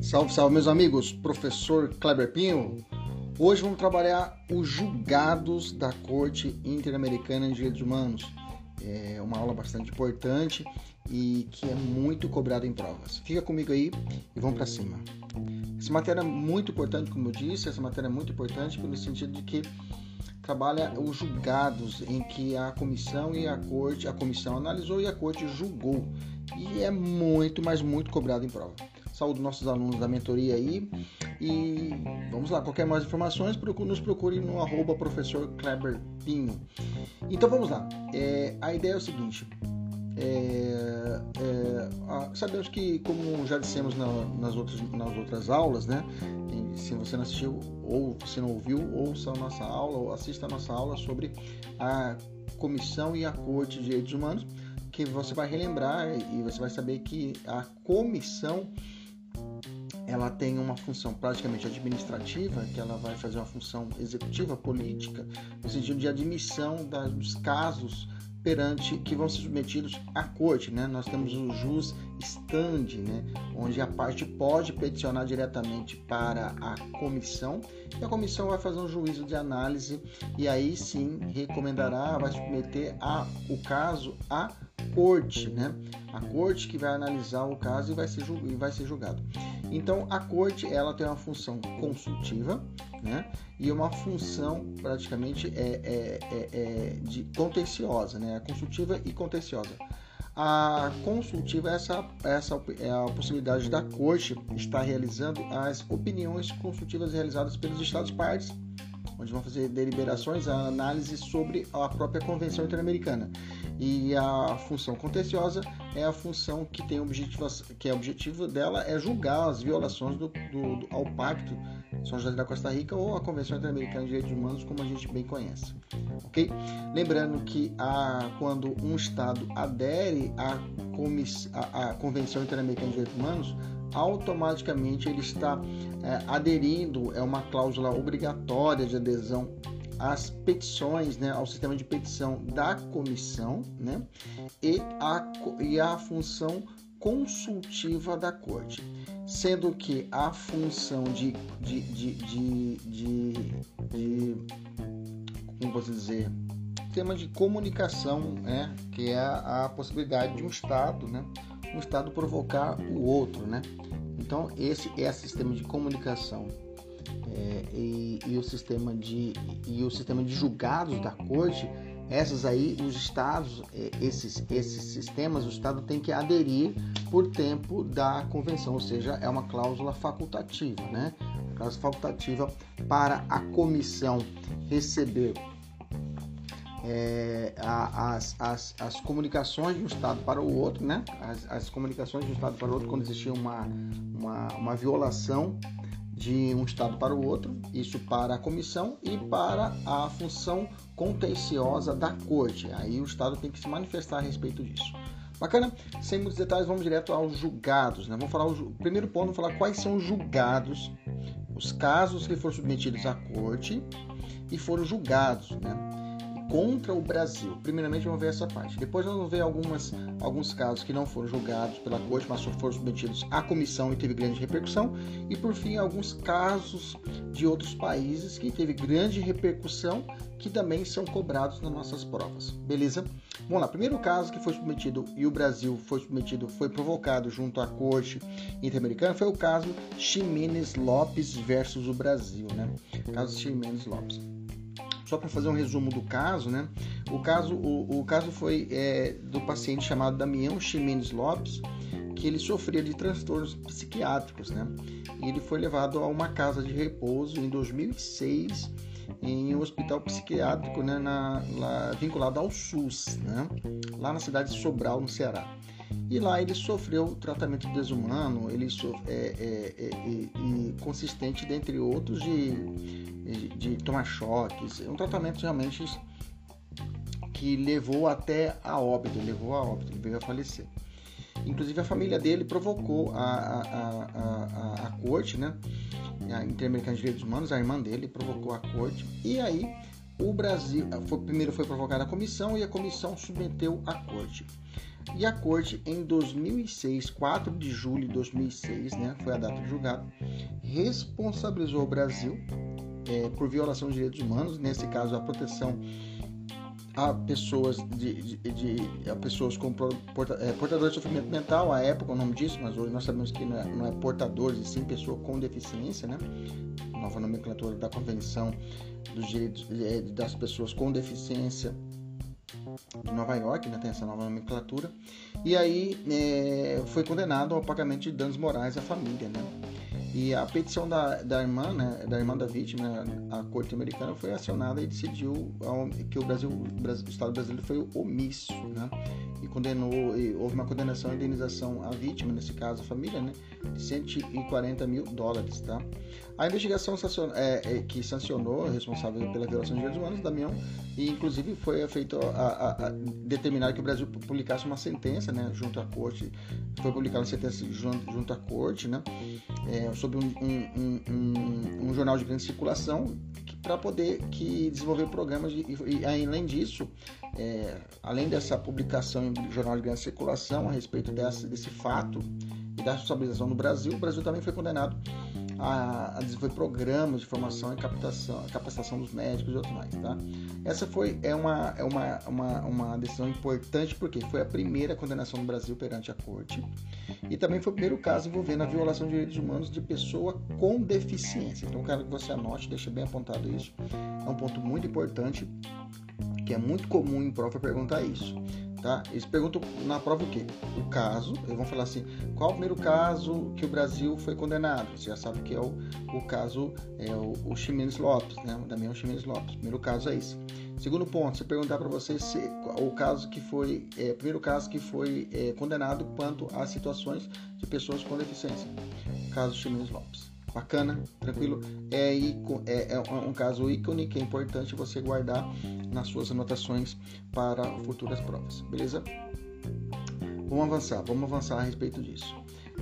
Salve, salve, meus amigos. Professor Kleber Pinho. Hoje vamos trabalhar os julgados da Corte Interamericana de Direitos Humanos. É uma aula bastante importante e que é muito cobrada em provas. Fica comigo aí e vamos para cima. Essa matéria é muito importante, como eu disse, essa matéria é muito importante pelo sentido de que trabalha os julgados em que a comissão e a corte, a comissão analisou e a corte julgou. E é muito, mas muito cobrado em prova. Saúde nossos alunos da mentoria aí. E vamos lá, qualquer mais informações, nos procure no arroba professor Kleber Pinho. Então vamos lá. É, a ideia é o seguinte. É, é, sabemos que, como já dissemos na, nas, outras, nas outras aulas, né? se você não assistiu ou você não ouviu, ouça a nossa aula ou assista a nossa aula sobre a Comissão e a Corte de Direitos Humanos, que você vai relembrar e você vai saber que a comissão ela tem uma função praticamente administrativa, que ela vai fazer uma função executiva política, no sentido de admissão dos casos perante que vão ser submetidos à corte, né? Nós temos o jus stand, né? Onde a parte pode peticionar diretamente para a comissão e a comissão vai fazer um juízo de análise e aí sim recomendará, vai submeter a, o caso à corte, né? A corte que vai analisar o caso e vai ser, e vai ser julgado. Então, a corte ela tem uma função consultiva, né? E uma função praticamente é, é, é, é de contenciosa, né? Consultiva e contenciosa. A consultiva essa, essa é a possibilidade da corte estar realizando as opiniões consultivas realizadas pelos Estados partes onde vão fazer deliberações, análise sobre a própria Convenção Interamericana. E a função contenciosa é a função que tem objetivo, que é objetivo dela é julgar as violações do, do, do, ao Pacto São José da Costa Rica ou a Convenção Interamericana de Direitos Humanos, como a gente bem conhece. Ok? Lembrando que a, quando um Estado adere à, à, à Convenção Interamericana de Direitos Humanos, automaticamente ele está é, aderindo, é uma cláusula obrigatória de adesão às petições, né, ao sistema de petição da comissão né, e, a, e a função consultiva da corte, sendo que a função de, de, de, de, de, de como posso dizer, sistema de comunicação, né, que é a, a possibilidade de um Estado, né, um Estado provocar o outro, né? Então esse é o sistema de comunicação é, e, e, o sistema de e o sistema de julgados da corte. Essas aí, os estados, é, esses, esses sistemas, o estado tem que aderir por tempo da convenção, ou seja, é uma cláusula facultativa, né? Cláusula facultativa para a comissão receber é, as, as, as comunicações de um Estado para o outro, né? As, as comunicações de um Estado para o outro quando existia uma, uma, uma violação de um Estado para o outro, isso para a comissão e para a função contenciosa da corte. Aí o Estado tem que se manifestar a respeito disso. Bacana? Sem muitos detalhes, vamos direto aos julgados. Né? Vamos falar o primeiro ponto, vamos falar quais são os julgados, os casos que foram submetidos à corte e foram julgados. Né? Contra o Brasil. Primeiramente vamos ver essa parte. Depois nós vamos ver algumas, alguns casos que não foram julgados pela corte, mas foram submetidos à comissão e teve grande repercussão. E por fim, alguns casos de outros países que teve grande repercussão que também são cobrados nas nossas provas. Beleza? Vamos lá. Primeiro caso que foi submetido e o Brasil foi submetido, foi provocado junto à Corte Interamericana foi o caso Ximenes Lopes versus o Brasil, né? Caso Ximenes Lopes só para fazer um resumo do caso, né? O caso, o, o caso foi é, do paciente chamado Damião Ximenes Lopes, que ele sofria de transtornos psiquiátricos, né? E ele foi levado a uma casa de repouso em 2006 em um hospital psiquiátrico, né, na, lá, vinculado ao SUS, né? Lá na cidade de Sobral, no Ceará. E lá ele sofreu tratamento desumano, ele é, é, é, é, consistente, dentre outros, de de, de tomar choques, um tratamento realmente que levou até a óbito, levou a óbito, ele veio a falecer. Inclusive a família dele provocou a, a, a, a, a corte, né? A Interamericana de Direitos Humanos, a irmã dele provocou a corte, e aí o Brasil, foi, primeiro foi provocada a comissão e a comissão submeteu a corte. E a corte, em 2006, 4 de julho de 2006, né, foi a data do julgado, responsabilizou o Brasil é, por violação de direitos humanos, nesse caso a proteção a pessoas de, de, de a pessoas com porta, é, portadores de sofrimento mental, à época o nome disso, mas hoje nós sabemos que não é, não é portadores, e sim pessoa com deficiência, né? Nova nomenclatura da Convenção dos Direitos é, das Pessoas com Deficiência de Nova York, né, tem essa nova nomenclatura, e aí é, foi condenado ao pagamento de danos morais à família, né? E a petição da, da irmã, né, da irmã da vítima, a corte americana foi acionada e decidiu que o Brasil, o Estado brasileiro foi omisso, né? E condenou, e houve uma condenação e indenização à vítima, nesse caso a família, né, de 140 mil dólares, tá? A investigação é, é, que sancionou, responsável pela violação de direitos humanos, Damião, e inclusive foi feito a, a, a, determinar que o Brasil publicasse uma sentença, né, junto à corte, foi publicada uma sentença junto, junto à corte, né, é, sobre um, um, um, um, jornal de grande circulação para poder que desenvolver programas de, e, e, além disso, é, além dessa publicação em jornal de grande circulação a respeito dessa, desse fato e da responsabilização no Brasil, o Brasil também foi condenado a, a desenvolver programas de formação e captação, capacitação dos médicos e outros mais, tá? Essa foi é uma, é uma, uma, uma decisão importante porque foi a primeira condenação do Brasil perante a corte e também foi o primeiro caso envolvendo a violação de direitos humanos de pessoa com deficiência. Então, quero que você anote, deixe bem apontado isso. É um ponto muito importante que é muito comum em prova perguntar isso tá? Eles perguntam na prova o quê? O caso, eles vão falar assim, qual o primeiro caso que o Brasil foi condenado? Você já sabe que é o, o caso, é o, o Ximenes Lopes, né? O Ximenes Lopes. Primeiro caso é esse. Segundo ponto, você perguntar para você se o caso que foi, é, primeiro caso que foi é, condenado quanto às situações de pessoas com deficiência. O caso Ximenes Lopes bacana, tranquilo. É, é, é um caso ícone que é importante você guardar nas suas anotações para futuras provas, beleza? Vamos avançar, vamos avançar a respeito disso.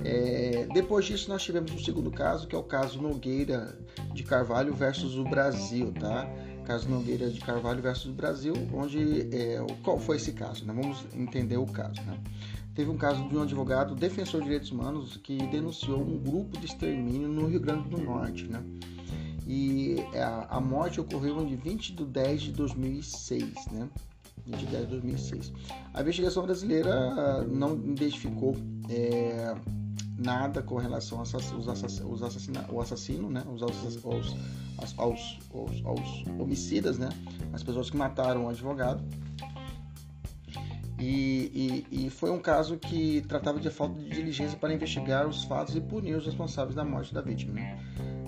É, depois disso, nós tivemos um segundo caso, que é o caso Nogueira de Carvalho versus o Brasil, tá? Caso Nogueira de Carvalho versus o Brasil, onde é, qual foi esse caso? Né? Vamos entender o caso, né? Teve um caso de um advogado defensor de direitos humanos que denunciou um grupo de extermínio no Rio Grande do Norte, né? E a, a morte ocorreu em 20 de 10 de 2006, né? 20 de 10 de 2006. A investigação brasileira não identificou é, nada com relação aos assassina, ao assassino, né? Os, aos, aos, aos, aos homicidas, né? As pessoas que mataram o advogado. E, e, e, foi um caso que tratava de falta de diligência para investigar os fatos e punir os responsáveis da morte da vítima, né?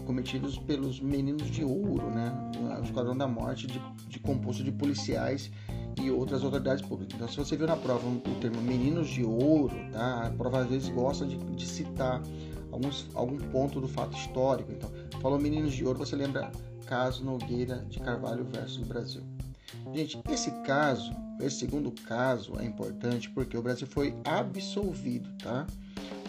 cometidos pelos meninos de ouro, né? o esquadrão da morte de, de, composto de policiais e outras autoridades públicas. Então, se você viu na prova o termo meninos de ouro, tá? a prova às vezes gosta de, de citar alguns, algum ponto do fato histórico. Então, falou meninos de ouro, você lembra caso Nogueira de Carvalho versus Brasil. Gente, esse caso esse segundo caso é importante porque o Brasil foi absolvido, tá?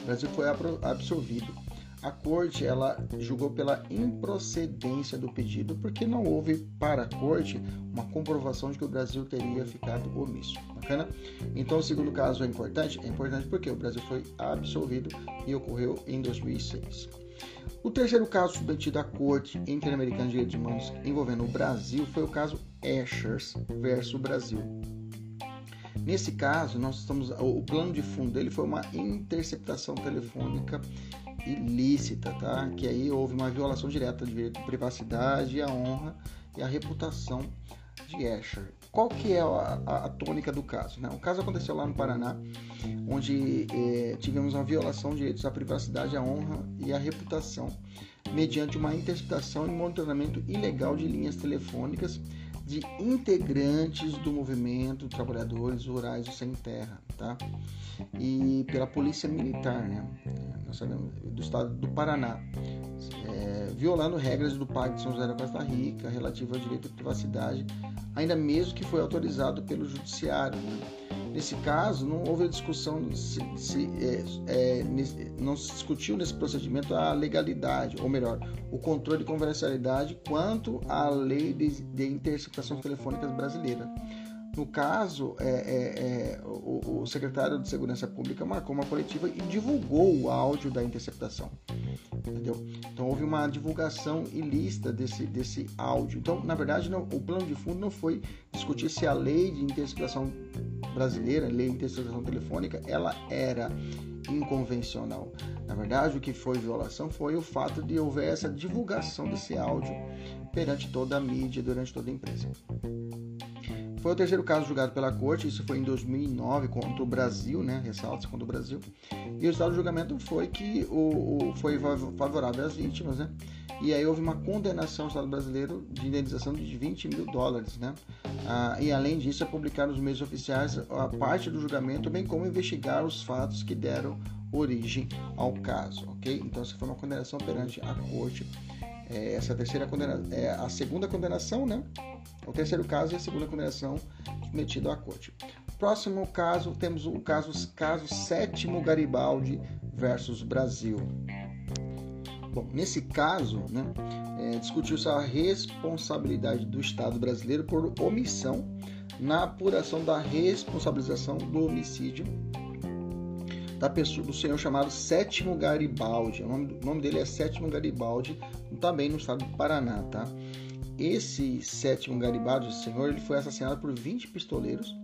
O Brasil foi absolvido. A corte ela julgou pela improcedência do pedido porque não houve para a corte uma comprovação de que o Brasil teria ficado omisso. Bacana? Então o segundo caso é importante? É importante porque o Brasil foi absolvido e ocorreu em 2006. O terceiro caso submetido à Corte Interamericana de Direitos Humanos envolvendo o Brasil foi o caso Eschers versus Brasil. Nesse caso, nós estamos, o plano de fundo dele foi uma interceptação telefônica ilícita, tá? Que aí houve uma violação direta do direito de privacidade, a honra e a reputação de Escher. Qual que é a, a, a, tônica do caso? Né? O caso aconteceu lá no Paraná, onde eh, tivemos uma violação de direitos à privacidade, à honra e à reputação, mediante uma interceptação e monitoramento ilegal de linhas telefônicas de integrantes do movimento Trabalhadores Rurais do Sem Terra, tá? E pela Polícia Militar, né? Nós sabemos, do estado do Paraná, é, violando regras do Pacto de São José da Costa Rica relativo ao direito à privacidade, ainda mesmo que foi autorizado pelo Judiciário, né? Nesse caso, não houve discussão, se, se, é, é, não se discutiu nesse procedimento a legalidade, ou melhor, o controle de confidencialidade quanto à lei de, de interceptação telefônica brasileira. No caso, é, é, é, o, o, secretário de Segurança Pública marcou uma coletiva e divulgou o áudio da interceptação. Entendeu? Então houve uma divulgação ilícita desse, desse áudio. Então, na verdade, não, o plano de fundo não foi discutir se a lei de interceptação brasileira, lei de interceptação telefônica, ela era inconvencional. Na verdade, o que foi violação foi o fato de houver essa divulgação desse áudio perante toda a mídia, durante toda a empresa. Foi o terceiro caso julgado pela corte, isso foi em 2009 contra o Brasil, né? Ressalta-se contra o Brasil. E o estado do julgamento foi que o, o, foi favorável às vítimas, né? E aí houve uma condenação ao Estado brasileiro de indenização de 20 mil dólares, né? Ah, e além disso, é publicar nos meios oficiais a parte do julgamento, bem como investigar os fatos que deram origem ao caso, ok? Então essa foi uma condenação perante a corte. É, essa terceira condenação, é a segunda condenação, né? O terceiro caso e a segunda condenação submetido à corte. Próximo caso, temos o caso, caso sétimo Garibaldi versus Brasil. Bom, nesse caso, né, é, discutiu-se a responsabilidade do Estado brasileiro por omissão na apuração da responsabilização do homicídio da pessoa, do senhor chamado Sétimo Garibaldi. O nome, o nome dele é Sétimo Garibaldi, também no estado do Paraná, tá? Esse Sétimo Garibaldi, esse senhor, ele foi assassinado por 20 pistoleiros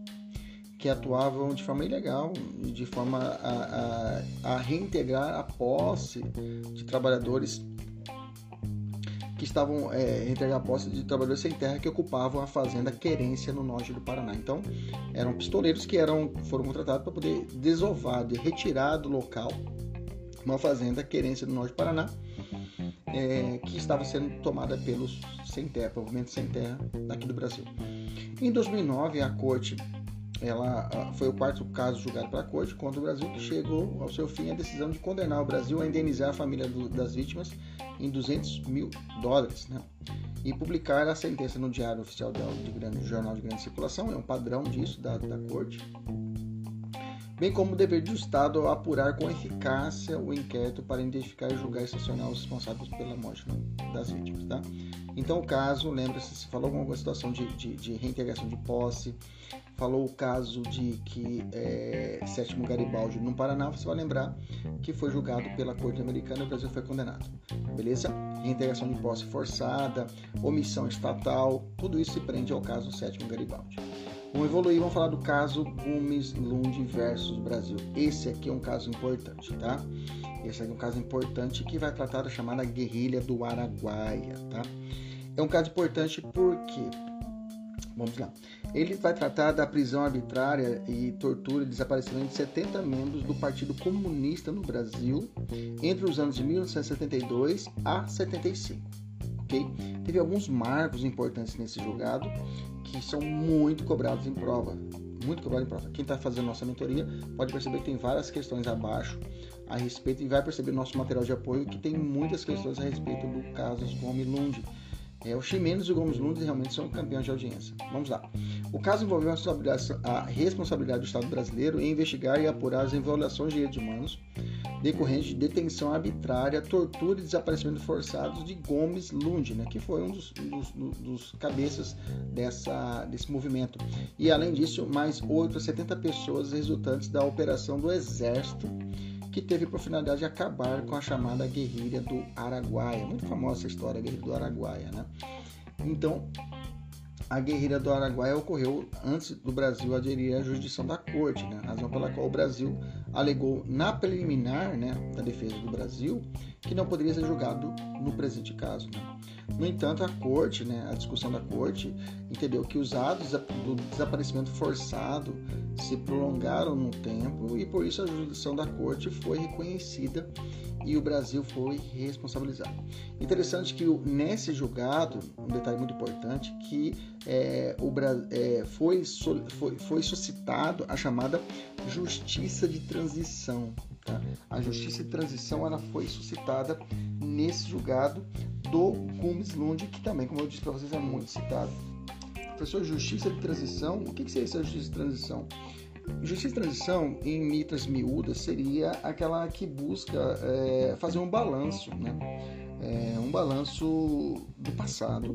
que atuavam de forma ilegal, de forma a, a, a reintegrar a posse de trabalhadores que estavam é, reintegrar a posse de trabalhadores sem terra que ocupavam a fazenda Querência no norte do Paraná. Então, eram pistoleiros que eram foram contratados para poder desovar, de retirar do local uma fazenda Querência no norte do Paraná, é, que estava sendo tomada pelos sem terra, provavelmente sem terra daqui do Brasil. Em 2009, a corte ela foi o quarto caso julgado pela corte contra o Brasil que chegou ao seu fim a decisão de condenar o Brasil a indenizar a família do, das vítimas em 200 mil dólares, né? E publicar a sentença no Diário Oficial de grande, Jornal de Grande Circulação, é um padrão disso da, da corte. Bem como o dever do Estado apurar com eficácia o inquérito para identificar e julgar e sancionar os responsáveis pela morte das vítimas, tá? Então, o caso, lembra-se, se falou alguma situação de, de, de reintegração de posse, falou o caso de que é, Sétimo Garibaldi no Paraná, você vai lembrar que foi julgado pela Corte Americana e o Brasil foi condenado. Beleza? Reintegração de posse forçada, omissão estatal, tudo isso se prende ao caso Sétimo Garibaldi. Vamos evoluir, vamos falar do caso Gomes Lund versus Brasil. Esse aqui é um caso importante, tá? Esse aqui é um caso importante que vai tratar da chamada guerrilha do Araguaia, tá? É um caso importante porque Vamos lá. Ele vai tratar da prisão arbitrária e tortura e desaparecimento de 70 membros do Partido Comunista no Brasil entre os anos de 1972 a 75. Ok? Teve alguns marcos importantes nesse julgado que são muito cobrados em prova. Muito cobrados em prova. Quem está fazendo nossa mentoria pode perceber que tem várias questões abaixo a respeito e vai perceber nosso material de apoio que tem muitas questões a respeito do caso Gomes Lund é, o Ximenes e o Gomes Nunes realmente são campeões de audiência. Vamos lá. O caso envolveu a responsabilidade do Estado brasileiro em investigar e apurar as violações de direitos humanos decorrentes de detenção arbitrária, tortura e desaparecimento forçados de Gomes Lund, né, que foi um dos, dos, dos, cabeças dessa, desse movimento. E além disso, mais 8 a 70 pessoas resultantes da operação do Exército que teve por finalidade acabar com a chamada guerrilha do Araguaia. Muito famosa essa história, a guerrilha do Araguaia, né? Então, a guerrilha do Araguaia ocorreu antes do Brasil aderir à jurisdição da corte, né? razão pela qual o Brasil alegou na preliminar né, da defesa do Brasil que não poderia ser julgado no presente caso. Né? No entanto, a corte, né, a discussão da corte, entendeu que os atos do desaparecimento forçado se prolongaram no tempo e por isso a jurisdição da corte foi reconhecida e o Brasil foi responsabilizado. Interessante que nesse julgado, um detalhe muito importante, que é, o, é, foi, foi, foi suscitado a chamada justiça de transição. Tá? A justiça de transição ela foi suscitada nesse julgado do Gomes Lund, que também, como eu disse para vocês, é muito citado. Professor, justiça de transição, o que seria essa justiça de transição? Justiça de transição, em mitas miúdas, seria aquela que busca é, fazer um balanço, né? É, um balanço do passado,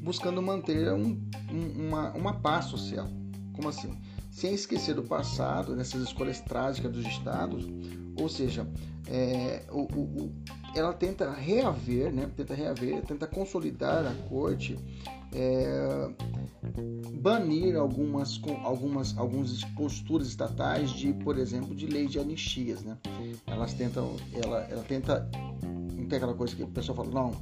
buscando manter um, um, uma, uma paz social. Como assim? Sem esquecer do passado, nessas escolhas trágicas dos estados, ou seja, é, o, o, ela tenta reaver, né, tenta reaver, tenta consolidar a corte, é, banir algumas, algumas, algumas posturas estatais de, por exemplo, de lei de anistias, né? Elas tentam, ela, ela tenta tem aquela coisa que o pessoal fala, não,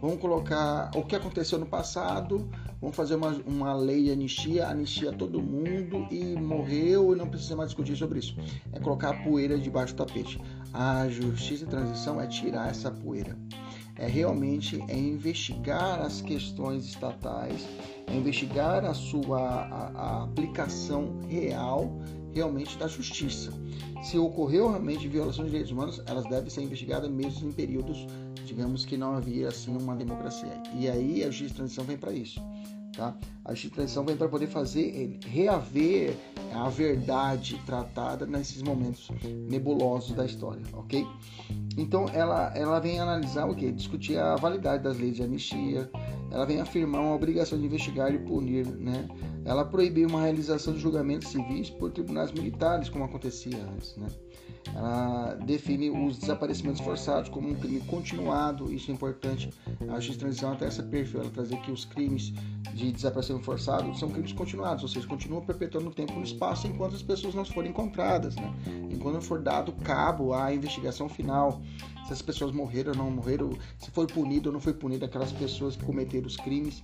vamos colocar o que aconteceu no passado, vamos fazer uma, uma lei de anistia, anistia todo mundo e morreu e não precisa mais discutir sobre isso. É colocar a poeira debaixo do tapete. A justiça de transição é tirar essa poeira. É realmente é investigar as questões estatais, é investigar a sua a, a aplicação real realmente da justiça. Se ocorreu realmente violação de direitos humanos, elas devem ser investigadas mesmo em períodos, digamos que não havia assim uma democracia. E aí a justiça de transição vem para isso. Tá? A transição vem para poder fazer reaver a verdade tratada nesses momentos nebulosos da história, ok? Então ela, ela vem analisar o que? Discutir a validade das leis de anistia, ela vem afirmar uma obrigação de investigar e punir, né? Ela proibiu uma realização de julgamentos civis por tribunais militares, como acontecia antes, né? Ela define os desaparecimentos forçados como um crime continuado, isso é importante. A justiça de transição até essa perfil, ela trazer que os crimes de desaparecimento forçado são crimes continuados, ou seja, continuam perpetuando o tempo e no espaço enquanto as pessoas não forem encontradas, né? enquanto não for dado cabo à investigação final, se as pessoas morreram ou não morreram, se foi punido ou não foi punido aquelas pessoas que cometeram os crimes.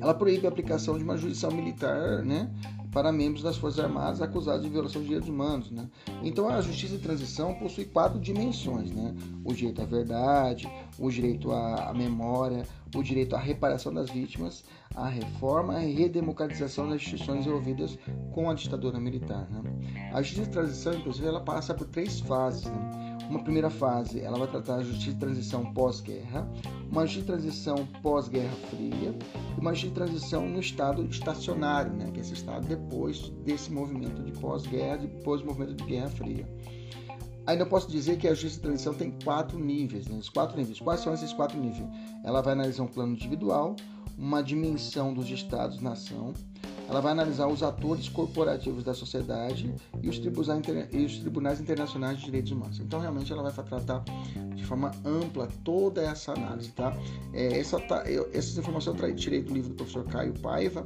Ela proíbe a aplicação de uma jurisdição militar, né, para membros das Forças Armadas acusados de violação de direitos humanos. Né? Então, a justiça de transição possui quatro dimensões: né? o direito à verdade, o direito à memória, o direito à reparação das vítimas, a reforma e redemocratização das instituições envolvidas com a ditadura militar. Né? A justiça de transição, inclusive, ela passa por três fases. Né? Uma primeira fase, ela vai tratar a justiça de transição pós-guerra, uma justiça de transição pós-guerra fria e uma justiça de transição no estado estacionário, né, que é esse estado depois desse movimento de pós-guerra, depois do movimento de guerra fria. Ainda posso dizer que a justiça de transição tem quatro níveis, né? Quatro níveis. Quais são esses quatro níveis? Ela vai analisar um plano individual, uma dimensão dos estados-nação, ela vai analisar os atores corporativos da sociedade e os, tribunais, e os tribunais internacionais de direitos humanos. Então, realmente, ela vai tratar de forma ampla toda essa análise, tá? É, essa, tá, eu, essas informações eu tirei do livro do professor Caio Paiva,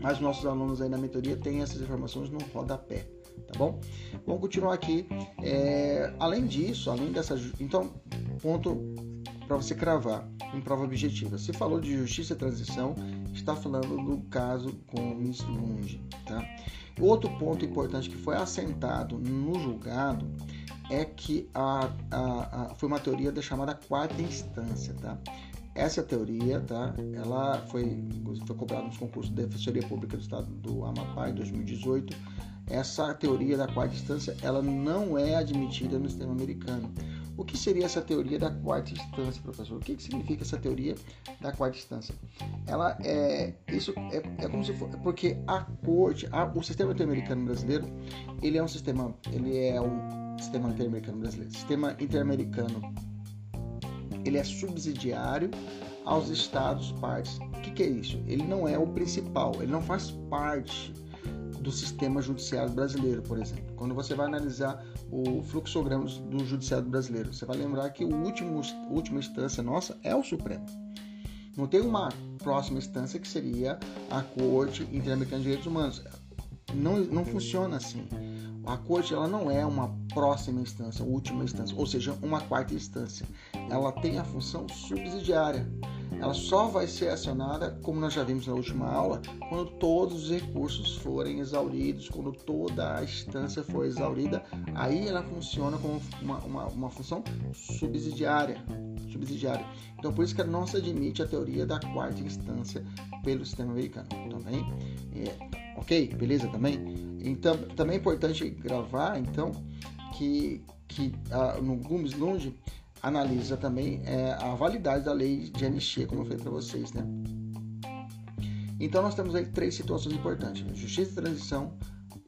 mas nossos alunos aí na mentoria têm essas informações no rodapé, tá bom? Vamos continuar aqui. É, além disso, além dessa... Então, ponto para você cravar em prova objetiva. Se falou de justiça e transição, está falando do caso com Miss Lunge. Tá? Outro ponto importante que foi assentado no julgado é que a, a, a, foi uma teoria da chamada quarta instância. Tá? Essa teoria, tá? Ela foi, foi cobrada nos concursos de Defensoria Pública do Estado do Amapá em 2018. Essa teoria da quarta instância, ela não é admitida no sistema americano. O que seria essa teoria da quarta instância, professor? O que, que significa essa teoria da quarta instância? Ela é isso é, é como se for porque a corte, a, o sistema interamericano brasileiro, ele é um sistema, ele é um sistema interamericano brasileiro, sistema interamericano. Ele é subsidiário aos estados partes. O que, que é isso? Ele não é o principal, ele não faz parte do sistema judiciário brasileiro, por exemplo. Quando você vai analisar o fluxograma do judiciário brasileiro, você vai lembrar que o último última instância nossa é o Supremo. Não tem uma próxima instância que seria a Corte Interamericana de Direitos Humanos. Não, não funciona assim. A corte ela não é uma próxima instância, última instância, ou seja, uma quarta instância. Ela tem a função subsidiária ela só vai ser acionada, como nós já vimos na última aula, quando todos os recursos forem exauridos, quando toda a instância for exaurida, aí ela funciona como uma, uma, uma função subsidiária, subsidiária. Então, por isso que não se admite a teoria da quarta instância pelo sistema americano. Também, é, ok, beleza também. Então, também é importante gravar, então, que que ah, no Gomes Lunge analisa também é, a validade da lei de anistia, como eu falei para vocês, né? Então nós temos aí três situações importantes: justiça de transição,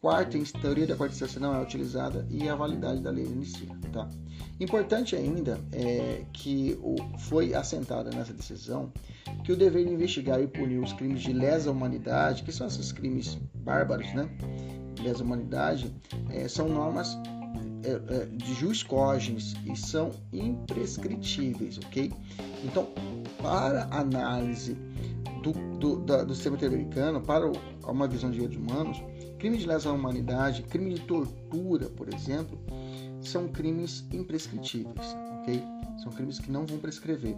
quarta teoria da quarta instância não é utilizada e a validade da lei de anistia. Tá? Importante ainda é que foi assentada nessa decisão que o dever de investigar e punir os crimes de lesa humanidade, que são esses crimes bárbaros, né? Lesa humanidade, é, são normas de jus cogens e são imprescritíveis, ok? Então, para análise do, do, da, do sistema interamericano, para uma visão de direitos humanos, crime de lesa humanidade, crime de tortura, por exemplo, são crimes imprescritíveis, ok? São crimes que não vão prescrever.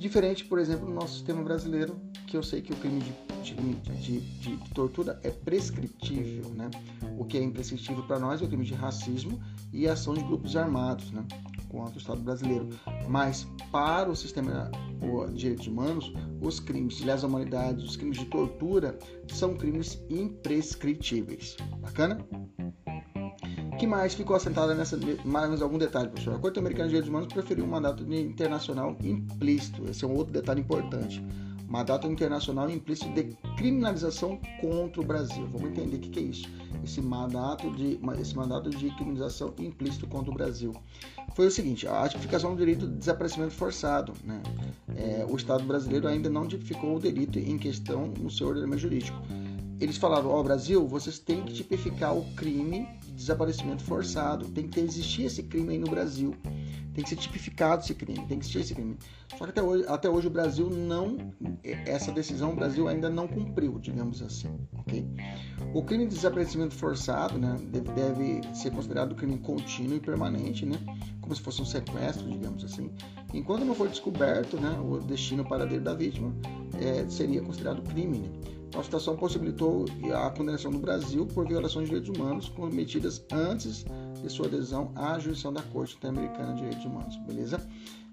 Diferente, por exemplo, no nosso sistema brasileiro, que eu sei que o crime de, de, de, de tortura é prescritível, né? O que é imprescritível para nós é o crime de racismo e ação de grupos armados, né? Contra o Estado brasileiro. Mas para o sistema de direitos humanos, os crimes de lesa humanidade, os crimes de tortura são crimes imprescritíveis. Bacana? Que mais ficou assentada nessa mais algum detalhe, professor? A Corte Americana de Direitos Humanos preferiu um mandato internacional implícito. Esse é um outro detalhe importante. Mandato internacional implícito de criminalização contra o Brasil. Vamos entender o que é isso. Esse mandato de esse mandato de criminalização implícito contra o Brasil foi o seguinte: a tipificação do delito de desaparecimento forçado. Né? É, o Estado brasileiro ainda não tipificou o delito em questão no seu ordenamento jurídico eles falaram, ó, oh, Brasil, vocês têm que tipificar o crime desaparecimento forçado. Tem que existir esse crime aí no Brasil. Tem que ser tipificado esse crime, tem que existir esse crime. Só que até hoje, até hoje o Brasil não, essa decisão o Brasil ainda não cumpriu, digamos assim, ok? O crime de desaparecimento forçado, né, deve, deve ser considerado crime contínuo e permanente, né? Como se fosse um sequestro, digamos assim. Enquanto não for descoberto, né, o destino paradeiro da vítima, é, seria considerado crime, né? A situação possibilitou a condenação do Brasil por violações de direitos humanos cometidas antes de sua adesão à jurisdição da Corte Interamericana de Direitos Humanos, beleza?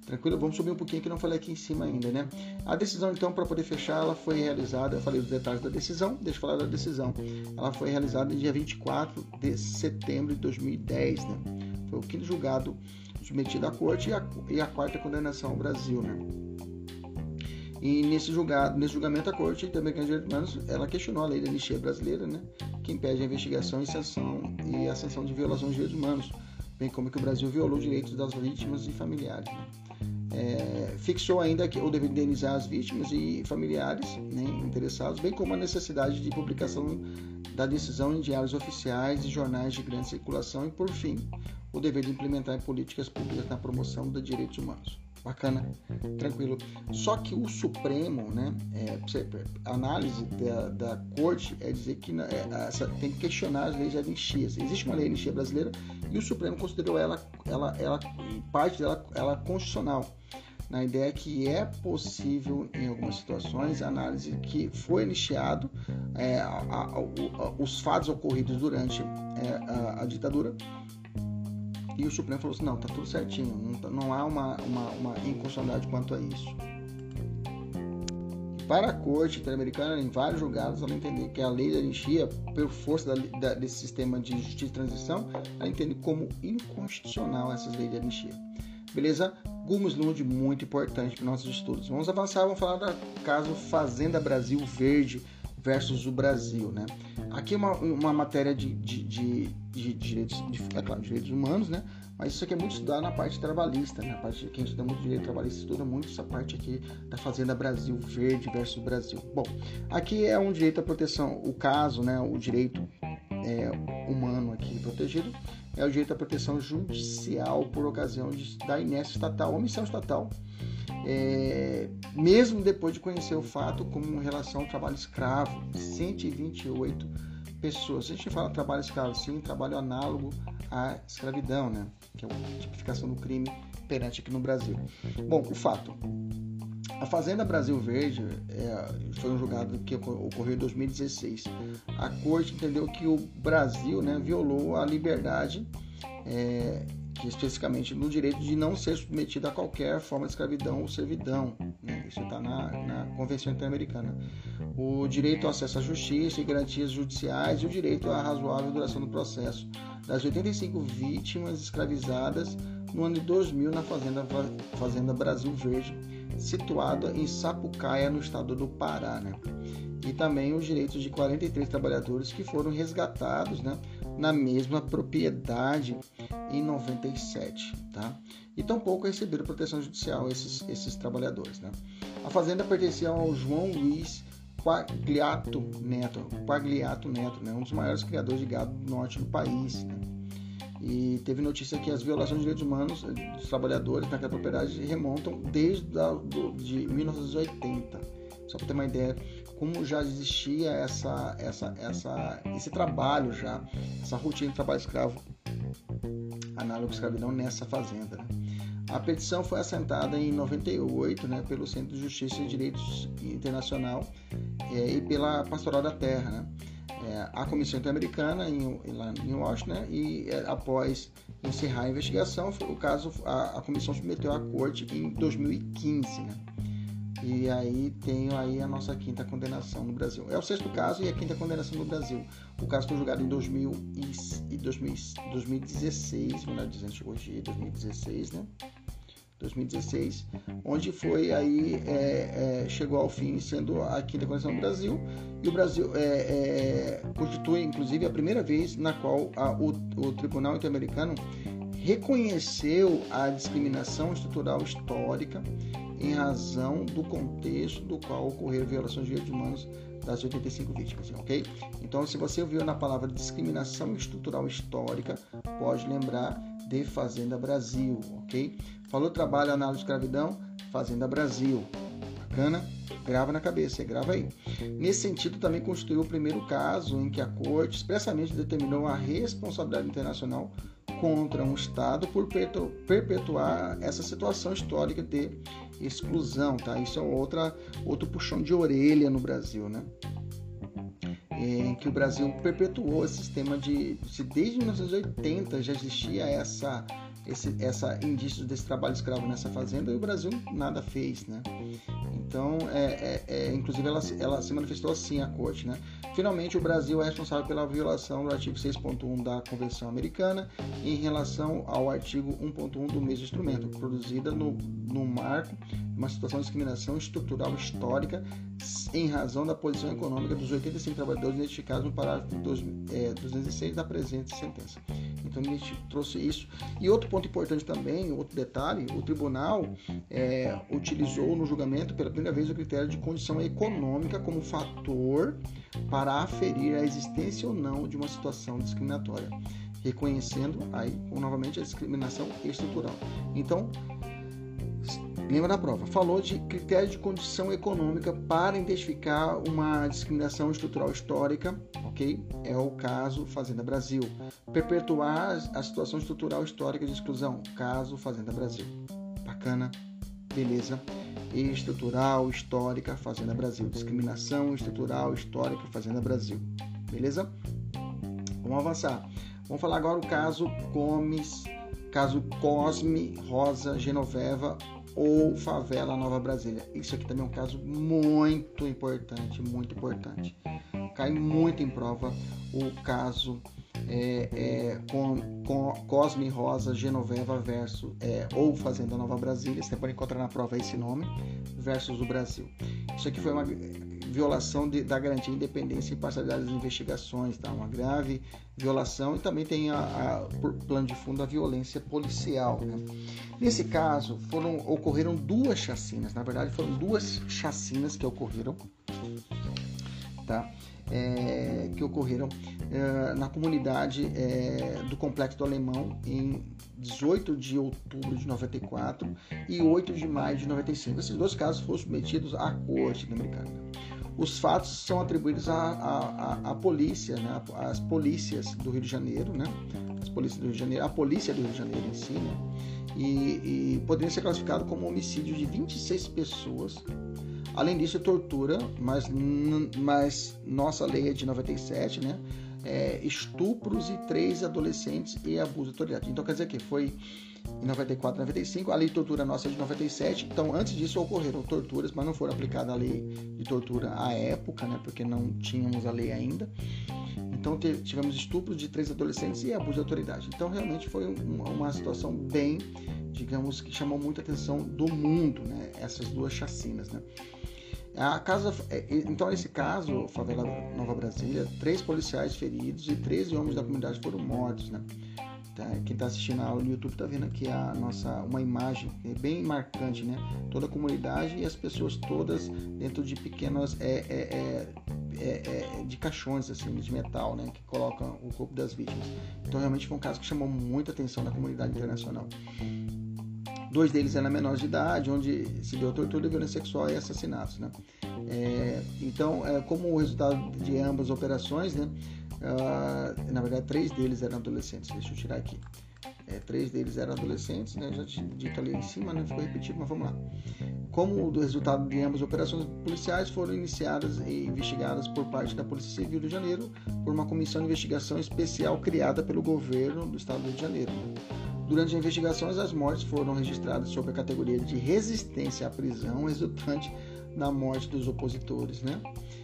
Tranquilo? Vamos subir um pouquinho que não falei aqui em cima ainda, né? A decisão, então, para poder fechar, ela foi realizada, eu falei os detalhes da decisão, deixa eu falar da decisão. Ela foi realizada no dia 24 de setembro de 2010, né? Foi o quinto julgado submetido à Corte e a, e a quarta condenação ao Brasil, né? E nesse, julgado, nesse julgamento, a Corte Interamericana de Direitos Humanos ela questionou a lei da anistia brasileira, né, que impede a investigação e sanção e a sanção de violações de direitos humanos, bem como que o Brasil violou direitos das vítimas e familiares. Né. É, fixou ainda que o dever indenizar as vítimas e familiares né, interessados, bem como a necessidade de publicação da decisão em diários oficiais e jornais de grande circulação e, por fim, o dever de implementar políticas públicas na promoção dos direitos humanos bacana, tranquilo. Só que o Supremo, né, é, a análise da, da corte é dizer que é, essa, tem que questionar as leis de anistia. Existe uma lei de anistia brasileira e o Supremo considerou ela, ela, ela parte dela, ela constitucional. Na ideia que é possível, em algumas situações, a análise que foi anistiado é, a, a, a, os fatos ocorridos durante é, a ditadura e o Supremo falou assim: não, tá tudo certinho, não, tá, não há uma, uma, uma inconstitucionalidade quanto a isso. Para a Corte Interamericana, em vários julgados, ela entende que a lei da anistia, por força da, da, desse sistema de justiça e transição, ela entende como inconstitucional essas leis de anistia. Beleza? Gumes Lund, muito importante para nossos estudos. Vamos avançar, vamos falar do caso Fazenda Brasil Verde versus o Brasil, né? Aqui é uma, uma matéria de, de, de, de direitos, é claro, direitos humanos, né? Mas isso aqui é muito estudado na parte trabalhista, né? A parte quem estuda muito direito trabalhista estuda muito essa parte aqui da Fazenda Brasil Verde versus Brasil. Bom, aqui é um direito à proteção, o caso, né? O direito é, humano aqui protegido é o direito à proteção judicial por ocasião de, da inércia estatal, omissão estatal é, mesmo depois de conhecer o fato como relação ao trabalho escravo, 128 pessoas. A gente fala trabalho escravo, sim, trabalho análogo à escravidão, né? Que é a tipificação do crime perante aqui no Brasil. Bom, o fato. A Fazenda Brasil Verde é, foi um julgado que ocorreu em 2016. A corte entendeu que o Brasil né, violou a liberdade é, especificamente no direito de não ser submetido a qualquer forma de escravidão ou servidão. Né? Isso está na, na, Convenção Interamericana. O direito ao acesso à justiça e garantias judiciais e o direito à razoável duração do processo das 85 vítimas escravizadas no ano de 2000 na Fazenda, Fazenda Brasil Verde, situada em Sapucaia, no estado do Pará. Né? e também os direitos de 43 trabalhadores que foram resgatados né, na mesma propriedade em 97. Tá? E tampouco receberam proteção judicial esses, esses trabalhadores. Né? A fazenda pertencia ao João Luiz Quagliato Neto, Quagliato Neto, né, um dos maiores criadores de gado do norte do país. Né? E teve notícia que as violações de direitos humanos dos trabalhadores naquela propriedade remontam desde a, do, de 1980. Só para ter uma ideia como já existia essa, essa, essa, esse trabalho já, essa rotina de trabalho escravo análogo à escravidão nessa fazenda. Né? A petição foi assentada em 98 né, pelo Centro de Justiça e Direitos Internacional é, e pela Pastoral da Terra. Né? É, a Comissão Interamericana em, lá em Washington né, e é, após encerrar a investigação, o caso a, a comissão submeteu à corte em 2015. Né? E aí tenho aí a nossa quinta condenação no Brasil. É o sexto caso e a quinta condenação no Brasil. O caso foi julgado em 2000 e 2000, 2016, melhor dizendo, chegou hoje 2016, né? 2016, onde foi aí é, é, chegou ao fim sendo a quinta condenação no Brasil e o Brasil é, é, constitui inclusive a primeira vez na qual a, o, o Tribunal Interamericano reconheceu a discriminação estrutural histórica em razão do contexto do qual ocorreram violações de direitos humanos das 85 vítimas, ok? Então, se você ouviu na palavra discriminação estrutural histórica, pode lembrar de Fazenda Brasil, ok? Falou trabalho, análise de escravidão, Fazenda Brasil. Bacana? Grava na cabeça, grava aí. Nesse sentido, também constituiu o primeiro caso em que a Corte expressamente determinou a responsabilidade internacional contra um Estado por perpetuar essa situação histórica de exclusão, tá? Isso é outra, outro puxão de orelha no Brasil, né? Em que o Brasil perpetuou esse sistema de. Se desde 1980 já existia essa esse essa indício desse trabalho escravo nessa fazenda e o Brasil nada fez, né? Então, é, é, é, inclusive ela, ela se manifestou assim à corte, né? Finalmente, o Brasil é responsável pela violação do artigo 6.1 da Convenção Americana em relação ao artigo 1.1 do mesmo instrumento, produzida no, no marco uma situação de discriminação estrutural histórica em razão da posição econômica dos 85 trabalhadores identificados no parágrafo 206 é, da presente sentença. Então, ele trouxe isso. E outro ponto importante também, outro detalhe, o tribunal é, utilizou no julgamento pela primeira vez o critério de condição econômica como fator para aferir a existência ou não de uma situação discriminatória, reconhecendo aí novamente a discriminação estrutural. Então, lembra da prova, falou de critério de condição econômica para identificar uma discriminação estrutural histórica, ok? É o caso Fazenda Brasil. Perpetuar a situação estrutural histórica de exclusão, caso Fazenda Brasil. Bacana, beleza estrutural, histórica, Fazenda Brasil. Discriminação estrutural, histórica, Fazenda Brasil. Beleza? Vamos avançar. Vamos falar agora o caso Gomes, caso Cosme, Rosa, Genoveva ou Favela Nova Brasília. Isso aqui também é um caso muito importante, muito importante. Cai muito em prova o caso é, é, com, com Cosme Rosa Genoveva versus é, ou Fazenda Nova Brasília, você pode encontrar na prova esse nome, versus o Brasil. Isso aqui foi uma violação de, da garantia de independência e imparcialidade das investigações, tá? uma grave violação e também tem a, a por plano de fundo a violência policial. Né? Nesse caso, foram, ocorreram duas chacinas, na verdade foram duas chacinas que ocorreram, tá? É, que ocorreram é, na comunidade é, do Complexo do Alemão em 18 de outubro de 94 e 8 de maio de 95. Esses dois casos foram submetidos à corte americana. Os fatos são atribuídos à, à, à, polícia, né? às polícias do Rio de Janeiro, né? As polícias do Rio de Janeiro, a polícia do Rio de Janeiro em si, né? E, e poderia ser classificado como homicídio de 26 pessoas Além disso, tortura, mas, mas nossa lei é de 97, né? É, estupros e três adolescentes e abuso de autoridade. Então quer dizer que foi em 94, 95, a lei de tortura nossa é de 97. Então antes disso ocorreram torturas, mas não foram aplicada a lei de tortura à época, né? Porque não tínhamos a lei ainda. Então tivemos estupros de três adolescentes e abuso de autoridade. Então realmente foi uma situação bem, digamos que chamou muita atenção do mundo, né? Essas duas chacinas, né? A casa, é, então, nesse caso, favela Nova Brasília, três policiais feridos e 13 homens da comunidade foram mortos, né? Tá? Quem está assistindo a aula no YouTube está vendo aqui a nossa uma imagem é bem marcante, né? Toda a comunidade e as pessoas todas dentro de pequenas é, é, é, de caixões assim de metal, né? Que colocam o corpo das vítimas. Então realmente foi um caso que chamou muita atenção da comunidade internacional. Dois deles eram menores de idade, onde se deu tortura, violência sexual e assassinatos. Né? É, então, é, como resultado de ambas operações, né, uh, na verdade, três deles eram adolescentes. Deixa eu tirar aqui. É, três deles eram adolescentes, né? já dito ali em cima, não né? ficou repetido, mas vamos lá. Como o resultado de ambas operações policiais foram iniciadas e investigadas por parte da Polícia Civil do Rio de Janeiro por uma comissão de investigação especial criada pelo governo do estado do Rio de Janeiro. Né? Durante as investigações, as mortes foram registradas sob a categoria de resistência à prisão resultante da morte dos opositores, né?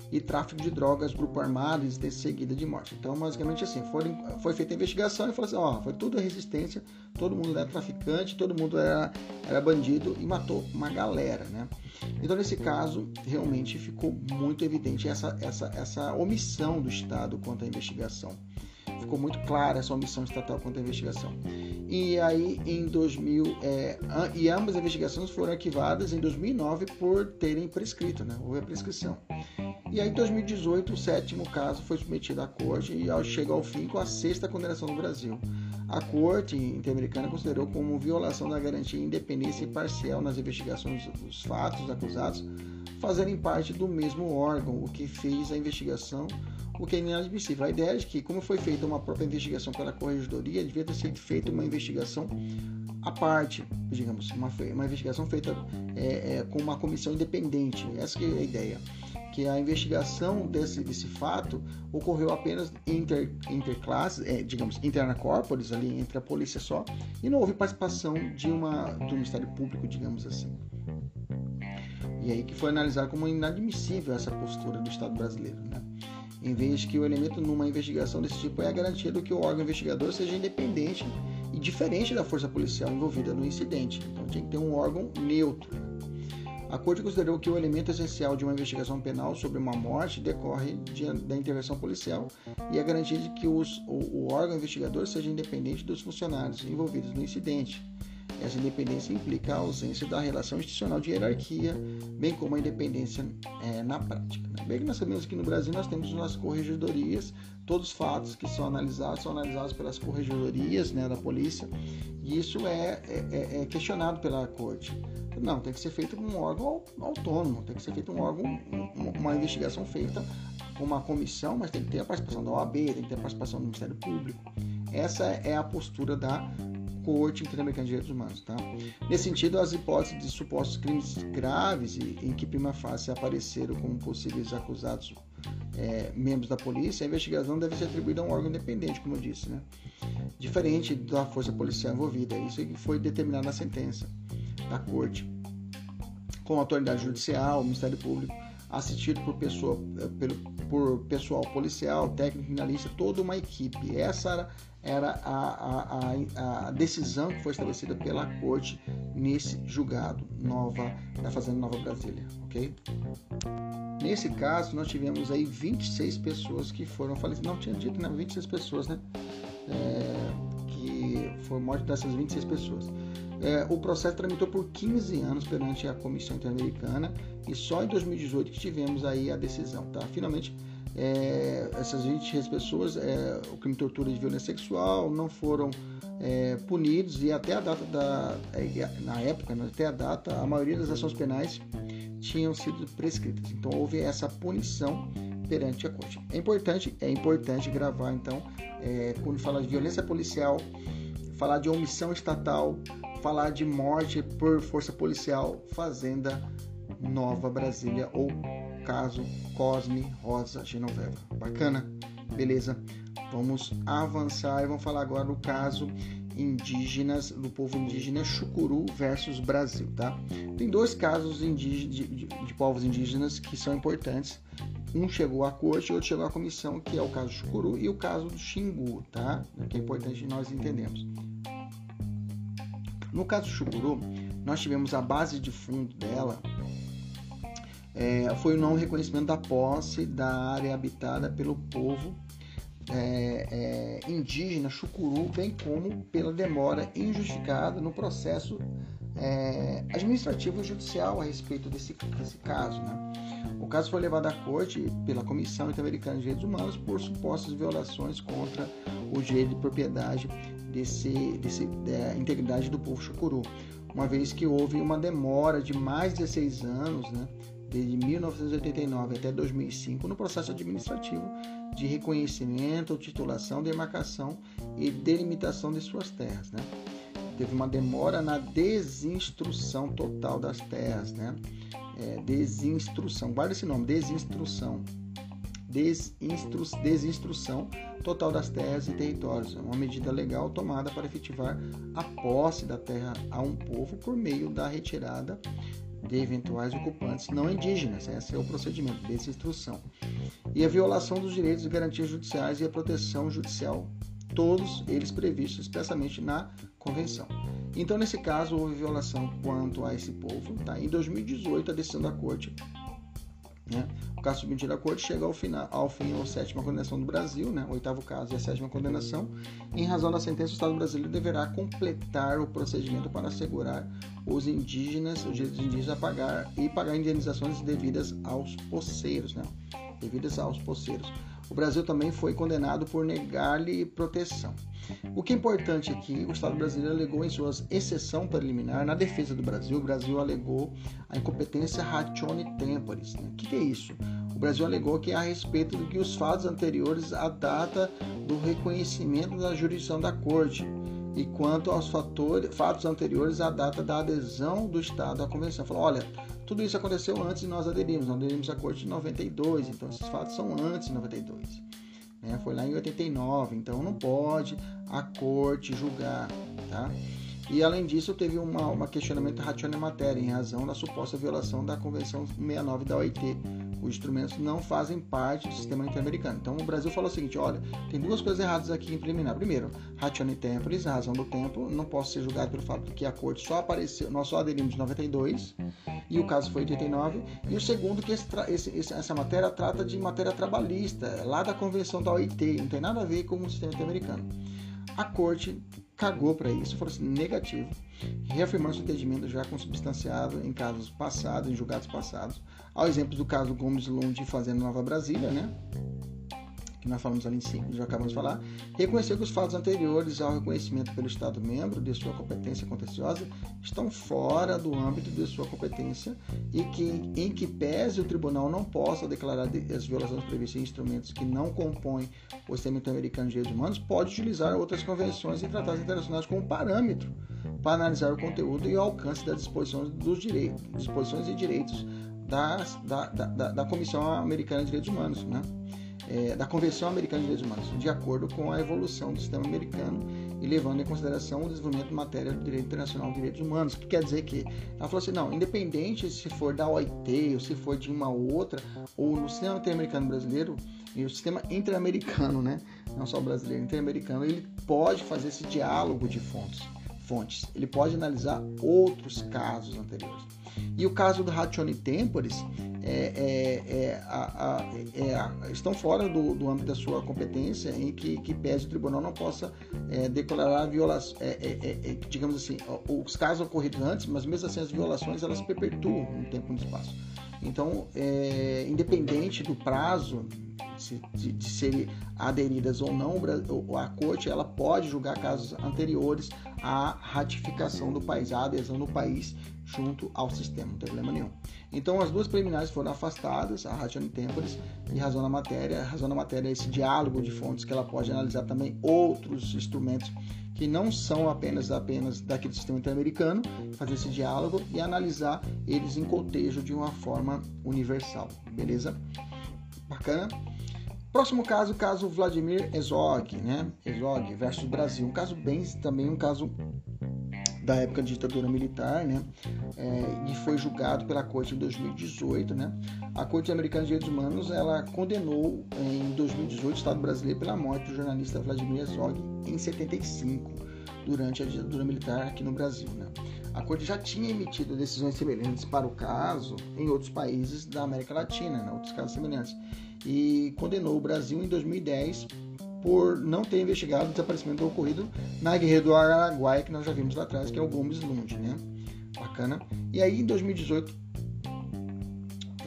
E tráfico de drogas, grupo armado e seguida de morte. Então, basicamente assim, foi, foi feita a investigação e falou assim, ó, foi tudo resistência, todo mundo era traficante, todo mundo era, era bandido e matou uma galera, né? Então, nesse caso, realmente ficou muito evidente essa, essa, essa omissão do Estado quanto à investigação ficou muito clara essa omissão estatal quanto à investigação. E aí, em 2000, é, e ambas as investigações foram arquivadas em 2009 por terem prescrito, né? Houve a prescrição. E aí, em 2018, o sétimo caso foi submetido à corte e chega ao fim com a sexta condenação no Brasil. A Corte Interamericana considerou como violação da garantia de independência imparcial nas investigações dos fatos acusados fazerem parte do mesmo órgão, o que fez a investigação o é inadmissível. A ideia é de que, como foi feita uma própria investigação pela Corregedoria, devia ter sido feita uma investigação à parte, digamos, uma, uma investigação feita é, é, com uma comissão independente. Essa é a ideia. Que a investigação desse, desse fato ocorreu apenas inter, interclasses, é, digamos, interna corporis, ali entre a polícia só, e não houve participação de uma, do Ministério Público, digamos assim. E aí que foi analisado como inadmissível essa postura do Estado brasileiro, né? Em vez que o elemento numa investigação desse tipo é a garantia do que o órgão investigador seja independente e diferente da força policial envolvida no incidente. Então tinha que ter um órgão neutro. A Corte considerou que o elemento essencial de uma investigação penal sobre uma morte decorre de, da intervenção policial e a garantia de que os, o, o órgão investigador seja independente dos funcionários envolvidos no incidente. Essa independência implica a ausência da relação institucional de hierarquia, bem como a independência é, na prática. Né? Bem que nós sabemos que no Brasil nós temos nas corregedorias, todos os fatos que são analisados são analisados pelas corregedorias né, da polícia, e isso é, é, é, é questionado pela corte. Não, tem que ser feito um órgão autônomo, tem que ser feito um órgão, uma investigação feita com uma comissão, mas tem que ter a participação da OAB, tem que ter a participação do Ministério Público. Essa é a postura da Corte Interamericana de Direitos Humanos. Tá? Nesse sentido, as hipóteses de supostos crimes graves em que prima facie apareceram como possíveis acusados é, membros da polícia, a investigação deve ser atribuída a um órgão independente, como eu disse, né? diferente da força policial envolvida. Isso foi determinado na sentença da Corte, com a autoridade judicial, o Ministério Público, assistido por, pessoa, eh, por pessoal policial, técnico, criminalista, toda uma equipe. Essa era, era a, a, a, decisão que foi estabelecida pela corte nesse julgado nova da Fazenda Nova Brasília, ok? Nesse caso, nós tivemos aí 26 pessoas que foram falecidas. Não tinha dito, né? 26 pessoas, né? É, que foi morte dessas 26 pessoas. É, o processo tramitou por 15 anos perante a Comissão Interamericana e só em 2018 que tivemos aí a decisão, tá? Finalmente, é, essas 23 pessoas, é, o crime de tortura e de violência sexual não foram é, punidos e até a data da, é, na época, né, até a data, a maioria das ações penais tinham sido prescritas. Então houve essa punição perante a corte. É importante, é importante gravar então, é, quando fala de violência policial, falar de omissão estatal, falar de morte por força policial, Fazenda Nova Brasília ou caso Cosme Rosa Genoveva. Bacana? Beleza? Vamos avançar e vamos falar agora do caso indígenas do povo indígena Chucuru versus Brasil, tá? Tem dois casos de, de, de, povos indígenas que são importantes. Um chegou à corte outro chegou à comissão, que é o caso Chucuru e o caso do Xingu, tá? Que é importante nós entendermos. No caso Chucuru, nós tivemos a base de fundo dela é, foi o não reconhecimento da posse da área habitada pelo povo é, é, indígena chucuru, bem como pela demora injustificada no processo é, administrativo e judicial a respeito desse, desse caso. Né? O caso foi levado à corte pela Comissão Interamericana de Direitos Humanos por supostas violações contra o direito de propriedade desse, desse, da integridade do povo chucuru, uma vez que houve uma demora de mais de 16 anos, né, desde 1989 até 2005, no processo administrativo de reconhecimento, titulação, demarcação e delimitação de suas terras. Né? Teve uma demora na desinstrução total das terras, né? É, desinstrução, guarda esse nome, desinstrução. Desinstru, desinstrução total das terras e territórios. É uma medida legal tomada para efetivar a posse da terra a um povo por meio da retirada de eventuais ocupantes não indígenas. Esse é o procedimento dessa instrução. E a violação dos direitos e garantias judiciais e a proteção judicial, todos eles previstos expressamente na Convenção. Então, nesse caso, houve violação quanto a esse povo. Tá? Em 2018, a decisão da Corte né? O caso submetido à corte chega ao, final, ao fim a sétima condenação do Brasil, né? o oitavo caso e a sétima condenação. Em razão da sentença, o Estado brasileiro deverá completar o procedimento para assegurar os indígenas, os direitos indígenas a pagar e pagar indenizações devidas aos poceiros, né? devidas aos poceiros. O Brasil também foi condenado por negar-lhe proteção. O que é importante aqui, o Estado brasileiro alegou em sua exceção preliminar na defesa do Brasil, o Brasil alegou a incompetência ratione temporis. Né? O que, que é isso? O Brasil alegou que é a respeito do que os fatos anteriores à data do reconhecimento da jurisdição da Corte e quanto aos fatores, fatos anteriores à data da adesão do Estado à Convenção. Falou, olha, tudo isso aconteceu antes de nós aderirmos. Nós aderimos à Corte em 92, então esses fatos são antes de 92 né? Foi lá em 89, então não pode a corte julgar, tá? E além disso, teve uma questionamento ratione matéria em razão da suposta violação da Convenção 69 da OIT. Os instrumentos não fazem parte do sistema interamericano. Então o Brasil falou o seguinte: olha, tem duas coisas erradas aqui em preliminar. Primeiro, ratione temporis, a razão do tempo, não posso ser julgado pelo fato de que a corte só apareceu, nós só aderimos em 92 e o caso foi 89. E o segundo, que esse, esse, essa matéria trata de matéria trabalhista, lá da Convenção da OIT, não tem nada a ver com o sistema interamericano. A corte cagou para isso, falou assim, negativo, reafirmando seu entendimento já consubstanciado em casos passados, em julgados passados, ao exemplo do caso Gomes Lund fazendo Nova Brasília, né? Que nós falamos ali em cima, já acabamos de falar, reconhecer que os fatos anteriores ao reconhecimento pelo Estado membro de sua competência contenciosa estão fora do âmbito de sua competência e que, em que pese o tribunal não possa declarar as violações previstas em instrumentos que não compõem o sistema interamericano de direitos humanos, pode utilizar outras convenções e tratados internacionais como parâmetro para analisar o conteúdo e o alcance das disposições dos direitos, disposições e direitos das, da, da, da Comissão Americana de Direitos Humanos, né? É, da Convenção Americana de Direitos Humanos, de acordo com a evolução do sistema americano e levando em consideração o desenvolvimento de matéria do direito internacional de direitos humanos, que quer dizer que ela falou assim, não, independente se for da OIT ou se for de uma outra, ou no sistema interamericano brasileiro, e o sistema interamericano, né, não só brasileiro, interamericano, ele pode fazer esse diálogo de fontes, fontes. Ele pode analisar outros casos anteriores. E o caso do Ratione Temporis é, é, é, a, a, é estão fora do, do, âmbito da sua competência em que, que pese o tribunal não possa declarar violação, digamos assim, os casos ocorridos antes, mas mesmo assim as violações elas perpetuam no tempo e no espaço. Então, independente do prazo de, de serem aderidas ou não, a corte ela pode julgar casos anteriores à ratificação do país, à adesão do país junto ao sistema, não tem problema nenhum. Então as duas preliminares foram afastadas, a Ratione Temporis e razão na matéria. A razão na matéria é esse diálogo de fontes que ela pode analisar também outros instrumentos que não são apenas apenas daquele sistema interamericano, fazer esse diálogo e analisar eles em cotejo de uma forma universal, beleza? Bacana? Próximo caso, caso Vladimir Ezog, né? Ezog versus Brasil, um caso bem também um caso da época de ditadura militar, né? É, e foi julgado pela Corte em 2018, né? A Corte Americana de Direitos Humanos ela condenou em 2018 o Estado brasileiro pela morte do jornalista Vladimir Herzog em 75, durante a ditadura militar aqui no Brasil, né? A Corte já tinha emitido decisões semelhantes para o caso em outros países da América Latina, né? outros casos semelhantes, e condenou o Brasil em 2010 por não ter investigado o desaparecimento ocorrido na Guerra do Araguaia, que nós já vimos lá atrás, que é o Gomes Lund, né? Bacana. E aí, em 2018,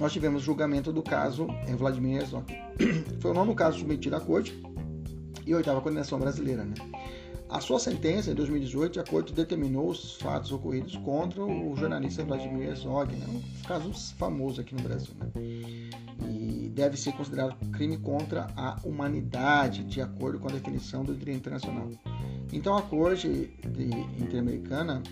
nós tivemos julgamento do caso Vladimir Herzog. Foi o nono caso submetido à corte e a oitava condenação brasileira, né? A sua sentença, em 2018, a corte determinou os fatos ocorridos contra o jornalista Vladimir Herzog, né? um caso famoso aqui no Brasil. Né? E deve ser considerado crime contra a humanidade, de acordo com a definição do direito internacional. Então, a Corte Interamericana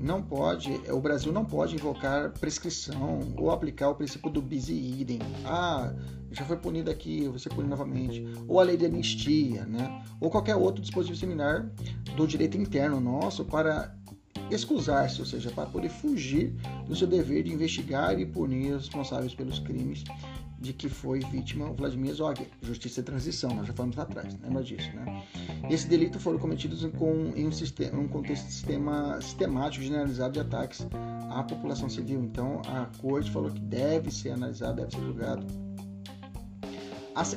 não pode, o Brasil não pode invocar prescrição ou aplicar o princípio do bis idem. Ah, já foi punido aqui, você pune novamente. Ou a lei de anistia, né? Ou qualquer outro dispositivo similar do direito interno nosso para excusar-se, ou seja, para poder fugir do seu dever de investigar e punir os responsáveis pelos crimes de que foi vítima o Vladimir Zog, justiça e transição, nós já falamos lá atrás, lembra disso, né? Esses delitos foram cometidos com, em um, sistema, um contexto sistema, sistemático generalizado de ataques à população civil. Então, a corte falou que deve ser analisado, deve ser julgado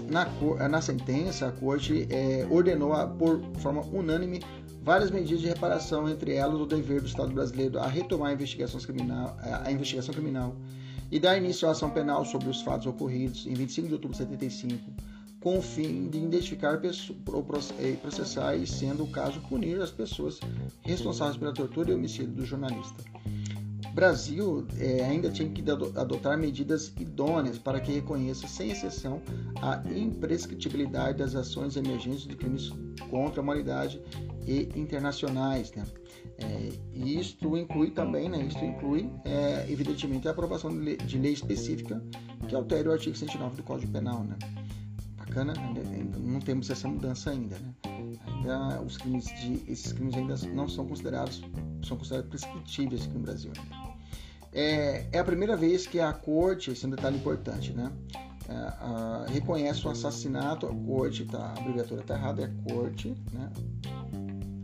na, na sentença, a Corte é, ordenou a, por forma unânime várias medidas de reparação, entre elas o dever do Estado brasileiro a retomar a investigação criminal, a investigação criminal e dar início à ação penal sobre os fatos ocorridos em 25 de outubro de 75, com o fim de identificar e processar e, sendo o caso, punir as pessoas responsáveis pela tortura e homicídio do jornalista. Brasil é, ainda tinha que adotar medidas idôneas para que reconheça, sem exceção, a imprescritibilidade das ações emergentes de crimes contra a humanidade e internacionais. Né? É, e isto inclui também, né, isto inclui, é, evidentemente, a aprovação de lei, de lei, específica que altere o artigo 109 do Código Penal. Né? Bacana, ainda, não temos essa mudança ainda. Né? Ainda os crimes de, esses crimes ainda não são considerados, são considerados prescritíveis aqui no Brasil. É, é a primeira vez que a corte, esse é um detalhe importante, né? É, a, reconhece o assassinato, a corte, tá, a abreviatura está errada, é corte, né?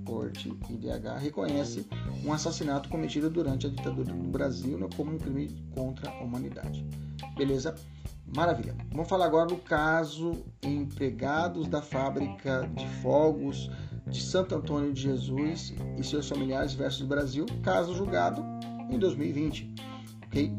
Corte IDH reconhece um assassinato cometido durante a ditadura do Brasil como um crime contra a humanidade. Beleza? Maravilha. Vamos falar agora do caso empregados da fábrica de fogos de Santo Antônio de Jesus e seus familiares versus Brasil, caso julgado em 2020, ok?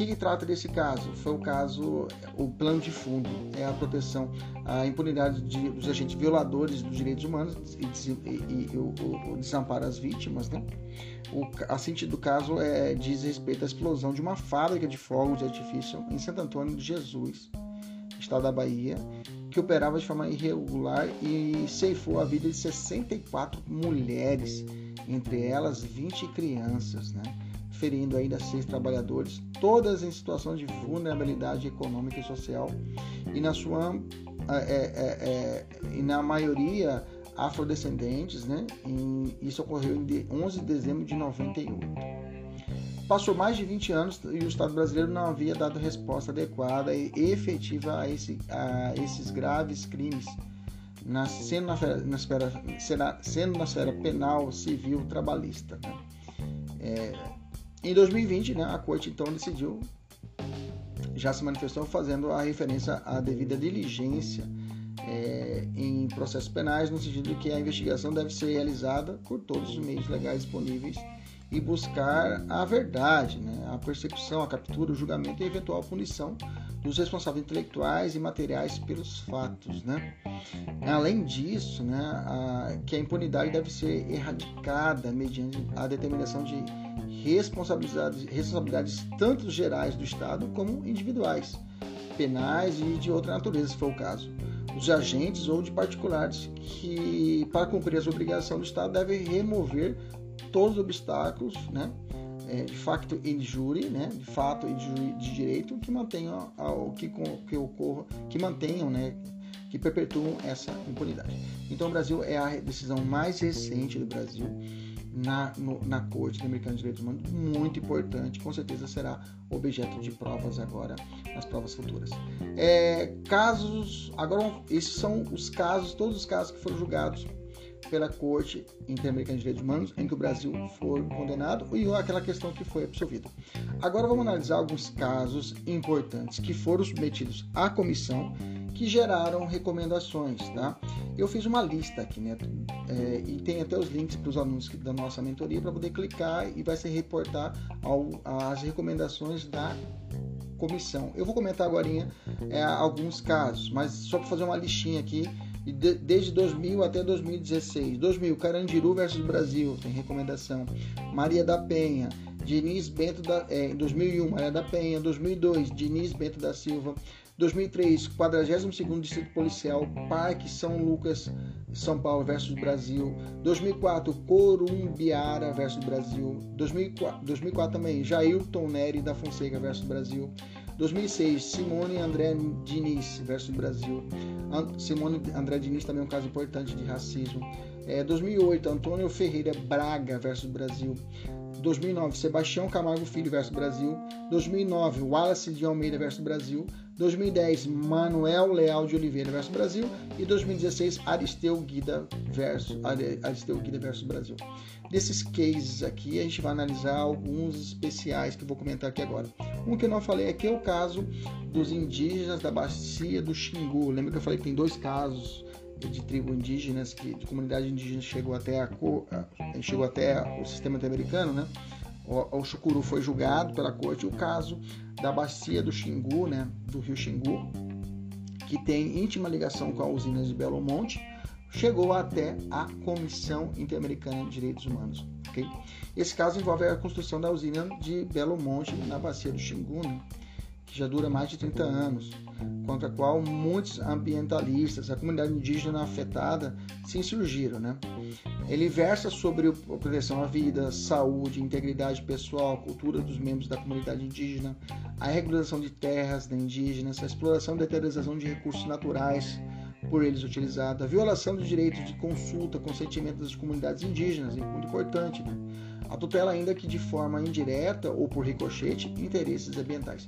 O que, que, trata desse caso? Foi o caso, o plano de fundo é a proteção, a impunidade de, dos agentes violadores dos direitos humanos e, e, e o, o, desamparo às vítimas, né? O, a sentido do caso é, diz respeito à explosão de uma fábrica de fogos de artifício em Santo Antônio de Jesus, estado da Bahia, que operava de forma irregular e ceifou a vida de 64 mulheres, entre elas 20 crianças, né? Ferindo ainda seis trabalhadores, todas em situação de vulnerabilidade econômica e social, e na sua é, é, é, e na maioria afrodescendentes, né? E isso ocorreu em 11 de dezembro de 98. Passou mais de 20 anos e o Estado brasileiro não havia dado resposta adequada e efetiva a, esse, a esses graves crimes, na, sendo, na, na esfera, sendo na esfera penal, civil, trabalhista. Né? É, em 2020, né, a corte então decidiu, já se manifestou fazendo a referência à devida diligência é, em processos penais, no sentido de que a investigação deve ser realizada por todos os meios legais disponíveis e buscar a verdade, né, a persecução, a captura, o julgamento e a eventual punição dos responsáveis intelectuais e materiais pelos fatos. Né? Além disso, né, a, que a impunidade deve ser erradicada mediante a determinação de responsabilidades, responsabilidades tanto gerais do Estado como individuais, penais e de outra natureza, se for o caso. Os agentes ou de particulares que, para cumprir as obrigações do Estado, devem remover todos os obstáculos, né, é, de facto e de júri, né, de fato e de, de direito, que mantenham ao, que, que ocorra, que mantenham, né, que perpetuam essa impunidade. Então, o Brasil é a decisão mais recente do Brasil na, no, na Corte Americana de Direitos Humanos, muito importante, com certeza será objeto de provas agora, nas provas futuras. É, casos, agora esses são os casos, todos os casos que foram julgados pela Corte Interamericana de Direitos Humanos em que o Brasil foi condenado e aquela questão que foi absolvido. Agora vamos analisar alguns casos importantes que foram submetidos à comissão que geraram recomendações, tá? Eu fiz uma lista aqui, né? É, e tem até os links para os alunos da nossa mentoria para poder clicar e vai se reportar ao, as recomendações da comissão. Eu vou comentar agora é, alguns casos, mas só para fazer uma listinha aqui de, desde 2000 até 2016. 2000, Carandiru versus Brasil, tem recomendação. Maria da Penha, Diniz Bento da, é, 2001, Maria da Penha. 2002, Diniz Bento da Silva. 2003, 42º Distrito Policial, Parque São Lucas, São Paulo versus Brasil. 2004, Corumbiara versus Brasil. 2004, 2004 também, Jailton Neri da Fonseca versus Brasil. 2006, Simone André Diniz versus Brasil. Simone André Diniz também é um caso importante de racismo. É, 2008, Antônio Ferreira Braga versus Brasil. 2009, Sebastião Camargo Filho versus Brasil. 2009, Wallace de Almeida versus Brasil. 2010, Manuel Leal de Oliveira versus Brasil. E 2016, Aristeu Guida versus, Aristeu Guida versus Brasil. Desses cases aqui, a gente vai analisar alguns especiais que eu vou comentar aqui agora. Um que eu não falei aqui é o caso dos indígenas da bacia do Xingu. Lembra que eu falei que tem dois casos de tribo indígenas, que, de comunidade indígena chegou até, a, chegou até o sistema americano, né? O, o Chucuru foi julgado pela corte. O caso da bacia do Xingu, né? Do rio Xingu, que tem íntima ligação com a usina de Belo Monte, chegou até a Comissão Interamericana de Direitos Humanos. Okay? Esse caso envolve a construção da usina de Belo Monte, na bacia do Xingu, né? Que já dura mais de 30 anos, contra a qual muitos ambientalistas, a comunidade indígena afetada, se insurgiram. Né? Ele versa sobre a proteção à vida, saúde, integridade pessoal, cultura dos membros da comunidade indígena, a regularização de terras indígenas, a exploração e deterioração de recursos naturais, por eles utilizada, a violação dos direitos de consulta, consentimento das comunidades indígenas, é muito importante, né? A tutela, ainda que de forma indireta ou por ricochete, interesses ambientais.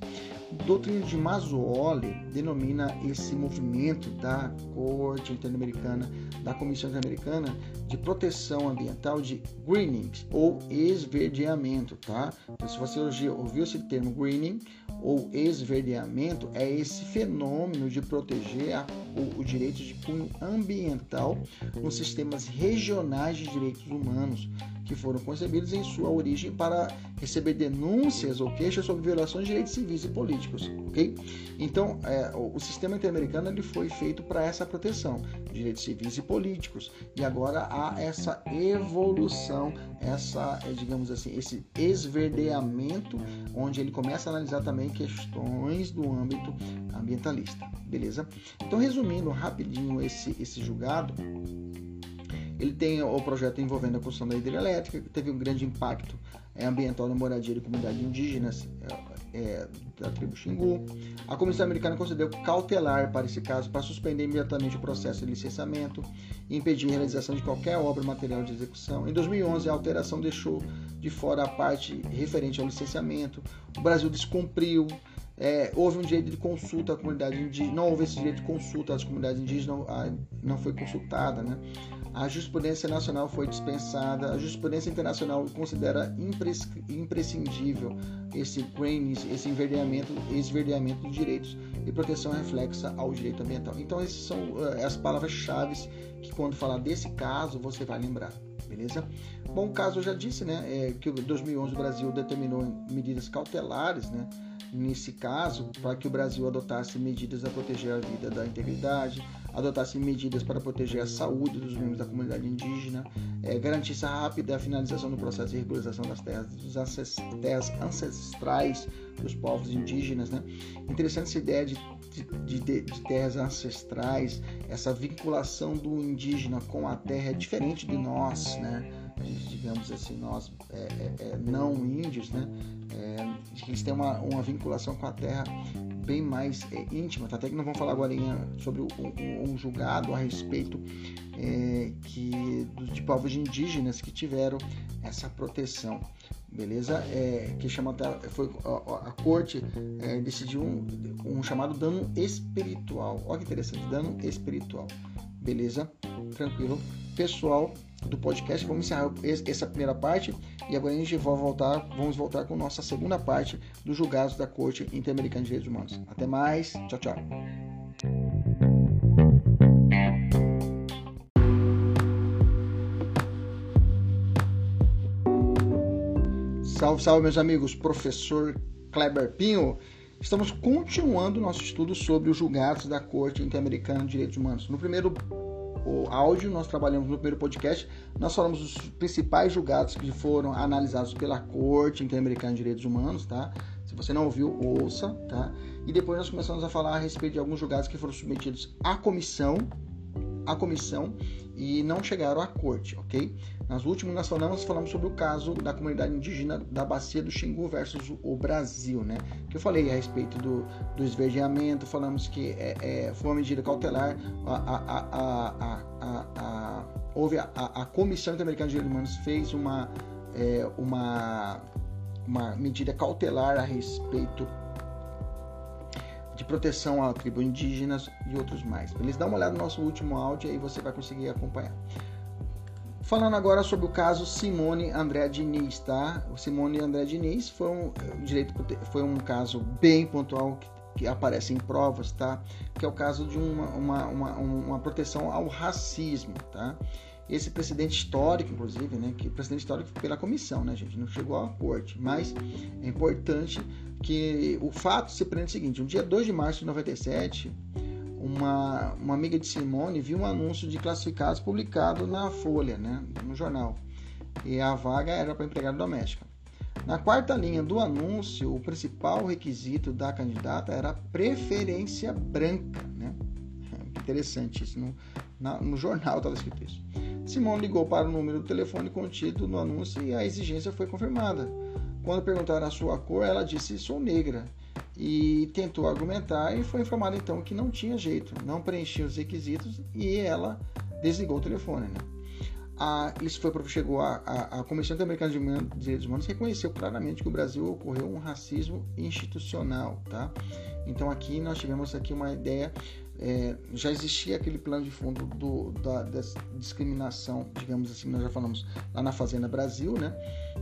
A doutrina de Mazzoli denomina esse movimento da Corte Interamericana, da Comissão Interamericana de Proteção Ambiental de greening ou esverdeamento, tá? Então, se você ouviu esse termo greening ou esverdeamento, é esse fenômeno de proteger a, o, o direito de cunho ambiental nos sistemas regionais de direitos humanos, que foram concebidos em sua origem para receber denúncias ou queixas sobre violações de direitos civis e políticos, ok? Então, é, o, o, sistema interamericano ele foi feito para essa proteção direitos civis e políticos e agora há essa evolução, essa, é, digamos assim, esse esverdeamento, onde ele começa a analisar também questões do âmbito ambientalista, beleza? Então, resumindo rapidinho esse, esse julgado, ele tem o projeto envolvendo a construção da hidrelétrica, que teve um grande impacto é, ambiental na moradia de comunidades indígenas é, da tribo Xingu. A Comissão Americana concedeu cautelar para esse caso para suspender imediatamente o processo de licenciamento e impedir a realização de qualquer obra material de execução. Em 2011, a alteração deixou de fora a parte referente ao licenciamento. O Brasil descumpriu é, houve um direito de consulta à comunidade indígena, não houve esse direito de consulta às comunidades indígenas, não, a, não foi consultada, né? A jurisprudência nacional foi dispensada, a jurisprudência internacional considera imprescindível esse graining, esse enverdeamento, esverdeamento de direitos e proteção reflexa ao direito ambiental. Então, essas são uh, as palavras-chave que, quando falar desse caso, você vai lembrar, beleza? Bom, o caso eu já disse, né, é, que em 2011 o Brasil determinou medidas cautelares, né, nesse caso, para que o Brasil adotasse medidas a proteger a vida da integridade, adotasse medidas para proteger a saúde dos membros da comunidade indígena, é, garantisse a rápida finalização do processo de regularização das terras, terras ancestrais dos povos indígenas. Né? Interessante essa ideia de, de, de, de, terras ancestrais, essa vinculação do indígena com a terra é diferente de nós, né? Digamos assim, nós é, é, é não índios, né? É, eles têm uma, uma vinculação com a terra bem mais é, íntima. Tá? Até que nós vamos falar agora sobre um, um, um julgado a respeito é, que de povos indígenas que tiveram essa proteção, beleza? É, que chama foi a, a corte é, decidiu um, um, chamado dano espiritual. Olha que interessante, dano espiritual, beleza? Tranquilo, pessoal do podcast. Vamos encerrar essa primeira parte e agora a gente vai voltar, vamos voltar com nossa segunda parte dos julgados da Corte Interamericana de Direitos Humanos. Até mais, tchau, tchau. Salve, salve, meus amigos. Professor Kleber Pinho. Estamos continuando nosso estudo sobre os julgados da Corte Interamericana de Direitos Humanos. No primeiro áudio, nós trabalhamos no primeiro podcast, nós falamos dos principais julgados que foram analisados pela Corte Interamericana de Direitos Humanos, tá? Se você não ouviu, ouça, tá? E depois nós começamos a falar a respeito de alguns julgados que foram submetidos à comissão a comissão e não chegaram à corte, ok? Nas últimas nós falamos, falamos sobre o caso da comunidade indígena da Bacia do Xingu versus o Brasil, né? Que eu falei a respeito do, do esverdeamento, falamos que é, é, foi uma medida cautelar, a, a, a, houve a, Comissão Interamericana de Direitos Humanos fez uma, é, uma, uma medida cautelar a respeito de proteção à tribo indígenas e outros mais. Beleza? Dá uma olhada no nosso último áudio aí você vai conseguir acompanhar. Falando agora sobre o caso Simone André Diniz, tá? O Simone André Diniz foi um direito foi um caso bem pontual que, que aparece em provas, tá? Que é o caso de uma, uma, uma, uma proteção ao racismo, tá? esse precedente histórico, inclusive, né, que precedente histórico pela comissão, né, gente, não chegou à corte, mas é importante que o fato se prende o seguinte, no dia 2 de março de 97, uma, uma amiga de Simone viu um anúncio de classificados publicado na Folha, né, no jornal, e a vaga era para empregada doméstica. Na quarta linha do anúncio, o principal requisito da candidata era preferência branca, né? Interessante isso, no, na, no jornal estava escrito isso. Simone ligou para o número do telefone contido no anúncio e a exigência foi confirmada. Quando perguntaram a sua cor, ela disse: Sou negra. E tentou argumentar e foi informada então que não tinha jeito, não preenchia os requisitos e ela desligou o telefone. Né? A, isso foi chegou a, a, a Comissão Interamericana de Direitos Humanos reconheceu claramente que o Brasil ocorreu um racismo institucional, tá? Então aqui nós tivemos aqui uma ideia é, já existia aquele plano de fundo do, da, da, discriminação, digamos assim, nós já falamos lá na Fazenda Brasil, né?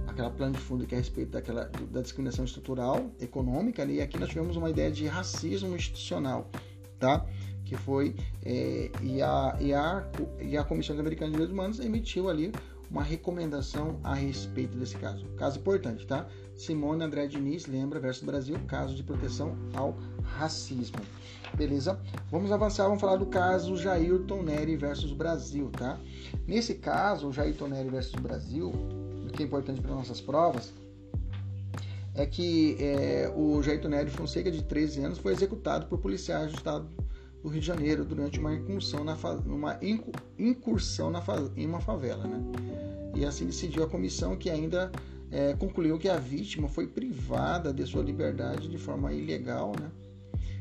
Aquela plano de fundo que é a respeito daquela, da discriminação estrutural, econômica, né? e aqui nós tivemos uma ideia de racismo institucional, tá? Que foi, é, e, a, e, a, e a Comissão Americana de Direitos Humanos emitiu ali uma recomendação a respeito desse caso. Caso importante, tá? Simone André Diniz, lembra, versus Brasil, caso de proteção ao racismo. Beleza? Vamos avançar, vamos falar do caso Jair Neri versus Brasil, tá? Nesse caso, o Jair Neri versus Brasil, o que é importante para nossas provas, é que é, o Jair Neri Fonseca, de 13 anos, foi executado por policiais do estado do Rio de Janeiro durante uma incursão na, uma incursão na, em uma favela, né? E assim decidiu a comissão que ainda é, concluiu que a vítima foi privada de sua liberdade de forma ilegal, né?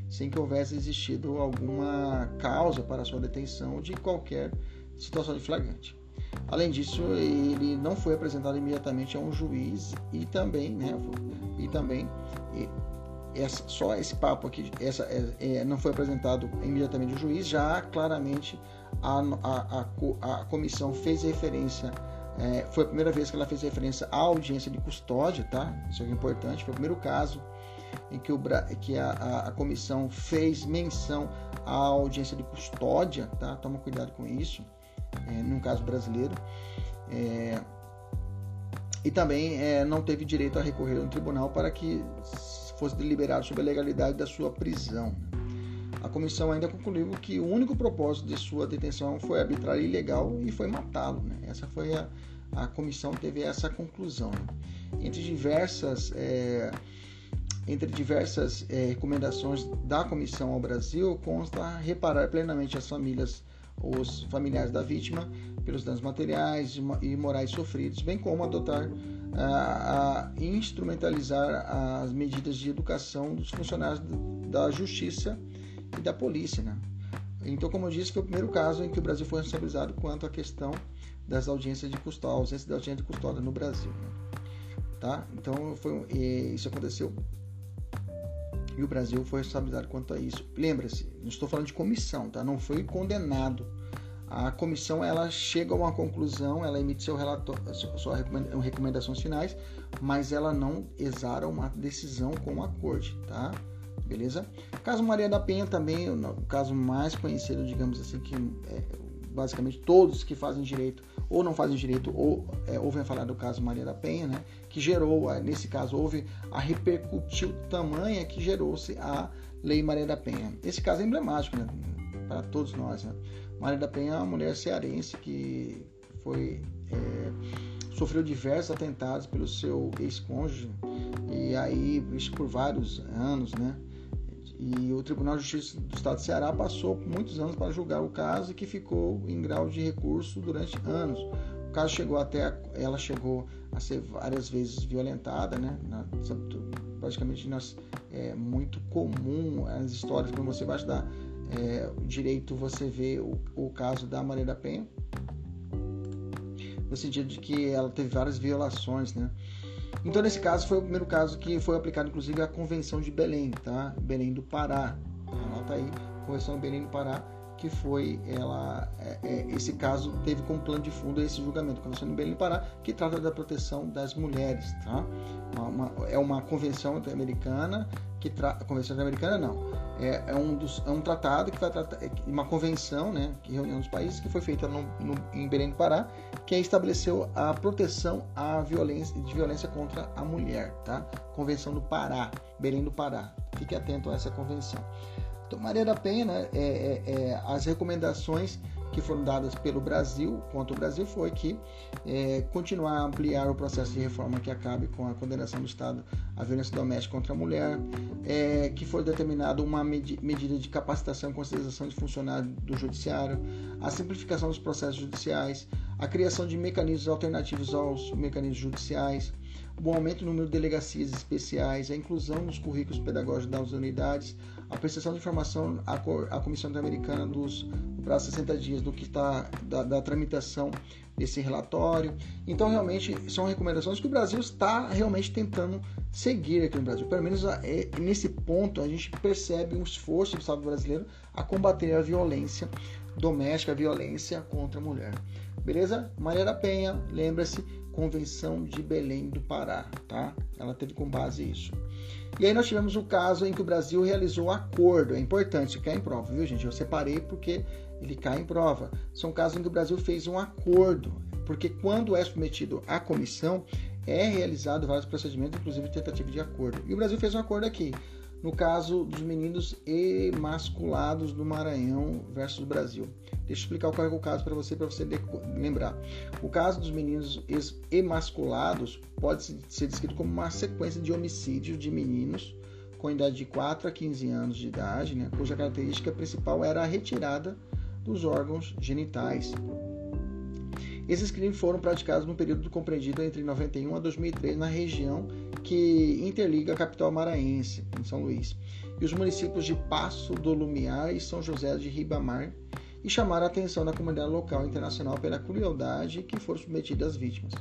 Sem que houvesse existido alguma causa para sua detenção de qualquer situação de flagrante. Além disso, ele não foi apresentado imediatamente a um juiz e também, né, e também e essa, só esse papo aqui, essa é, é, não foi apresentado imediatamente ao juiz, já claramente a, a, a, a comissão fez referência é, foi a primeira vez que ela fez referência à audiência de custódia, tá? Isso é importante. Foi o primeiro caso em que, o, que a, a, a, comissão fez menção à audiência de custódia, tá? Toma cuidado com isso, é, num caso brasileiro. É, e também é, não teve direito a recorrer ao tribunal para que fosse deliberado sobre a legalidade da sua prisão. A comissão ainda concluiu que o único propósito de sua detenção foi arbitrário e ilegal e foi matá-lo. Né? Essa foi a, a comissão teve essa conclusão. Entre diversas, é, entre diversas é, recomendações da comissão ao Brasil, consta reparar plenamente as famílias, os familiares da vítima pelos danos materiais e morais sofridos, bem como adotar a, a instrumentalizar as medidas de educação dos funcionários da justiça e da polícia. Né? Então, como eu disse, foi o primeiro caso em que o Brasil foi responsabilizado quanto à questão das audiências de custódia, ausência da audiência de custódia no Brasil. Né? Tá? Então foi, isso aconteceu e o Brasil foi responsabilizado quanto a isso. Lembre-se, não estou falando de comissão, tá? Não foi condenado. A comissão ela chega a uma conclusão, ela emite seu relatório, suas recomendações finais, mas ela não exara uma decisão com a corte, tá? Beleza? Caso Maria da Penha também, o caso mais conhecido, digamos assim, que é, basicamente todos que fazem direito ou não fazem direito ou é, ouvem falar do caso Maria da Penha, né? Que gerou, nesse caso, houve a repercutiu tamanha que gerou-se a Lei Maria da Penha. Esse caso é emblemático, né? Para todos nós, né? Maria da Penha é uma mulher cearense que foi é, sofreu diversos atentados pelo seu ex-cônjuge e aí isso por vários anos, né? E o Tribunal de Justiça do Estado de Ceará passou muitos anos para julgar o caso e que ficou em grau de recurso durante anos. Caso chegou até ela chegou a ser várias vezes violentada, né? Na, praticamente nas, é muito comum as histórias quando você vai estudar é, direito você vê o, o caso da Maria da Penha no sentido de que ela teve várias violações, né? Então, nesse caso, foi o primeiro caso que foi aplicado, inclusive, a Convenção de Belém, tá? Belém do Pará. Anota aí, Convenção de Belém do Pará, que foi ela. É, é, esse caso teve como plano de fundo esse julgamento, Convenção de Belém do Pará, que trata da proteção das mulheres, tá? Uma, é uma convenção americana que trata. Convenção americana não é, é, um dos, é um tratado que vai tratar, é uma convenção, né, que reuniu os países, que foi feita no, no, em Belém do Pará, que estabeleceu a proteção à violência, de violência contra a mulher, tá? Convenção do Pará, Belém do Pará. Fique atento a essa convenção. Então, Maria da Penha, né, é, é, as recomendações que foram dadas pelo Brasil, contra o Brasil, foi que é, continuar a ampliar o processo de reforma que acabe com a condenação do Estado à violência doméstica contra a mulher, é, que foi determinada uma med medida de capacitação e conscientização de funcionários do Judiciário, a simplificação dos processos judiciais, a criação de mecanismos alternativos aos mecanismos judiciais, o aumento do número de delegacias especiais, a inclusão nos currículos pedagógicos das unidades, a prestação de informação à, à Comissão Interamericana dos prazo 60 dias do que está da, da, tramitação desse relatório. Então, realmente, são recomendações que o Brasil está realmente tentando seguir aqui no Brasil. Pelo menos é, nesse ponto, a gente percebe um esforço do Estado brasileiro a combater a violência doméstica, a violência contra a mulher. Beleza? Maria da Penha, lembra-se, Convenção de Belém do Pará, tá? Ela teve com base isso. E aí nós tivemos o caso em que o Brasil realizou um acordo. É importante, cai em prova, viu, gente? Eu separei porque ele cai em prova. São casos em que o Brasil fez um acordo, porque quando é submetido à comissão, é realizado vários procedimentos, inclusive tentativa de acordo. E o Brasil fez um acordo aqui no caso dos meninos emasculados do Maranhão versus Brasil. Deixa eu explicar qual é o caso para você, para você lembrar. O caso dos meninos emasculados pode ser descrito como uma sequência de homicídios de meninos com idade de 4 a 15 anos de idade, né, cuja característica principal era a retirada dos órgãos genitais. Esses crimes foram praticados no período compreendido entre 91 a 2003 na região que interliga a capital maranhense, em São Luís, e os municípios de Passo do Lumiar e São José de Ribamar, e chamaram a atenção da comunidade local e internacional pela crueldade que foram submetidas as vítimas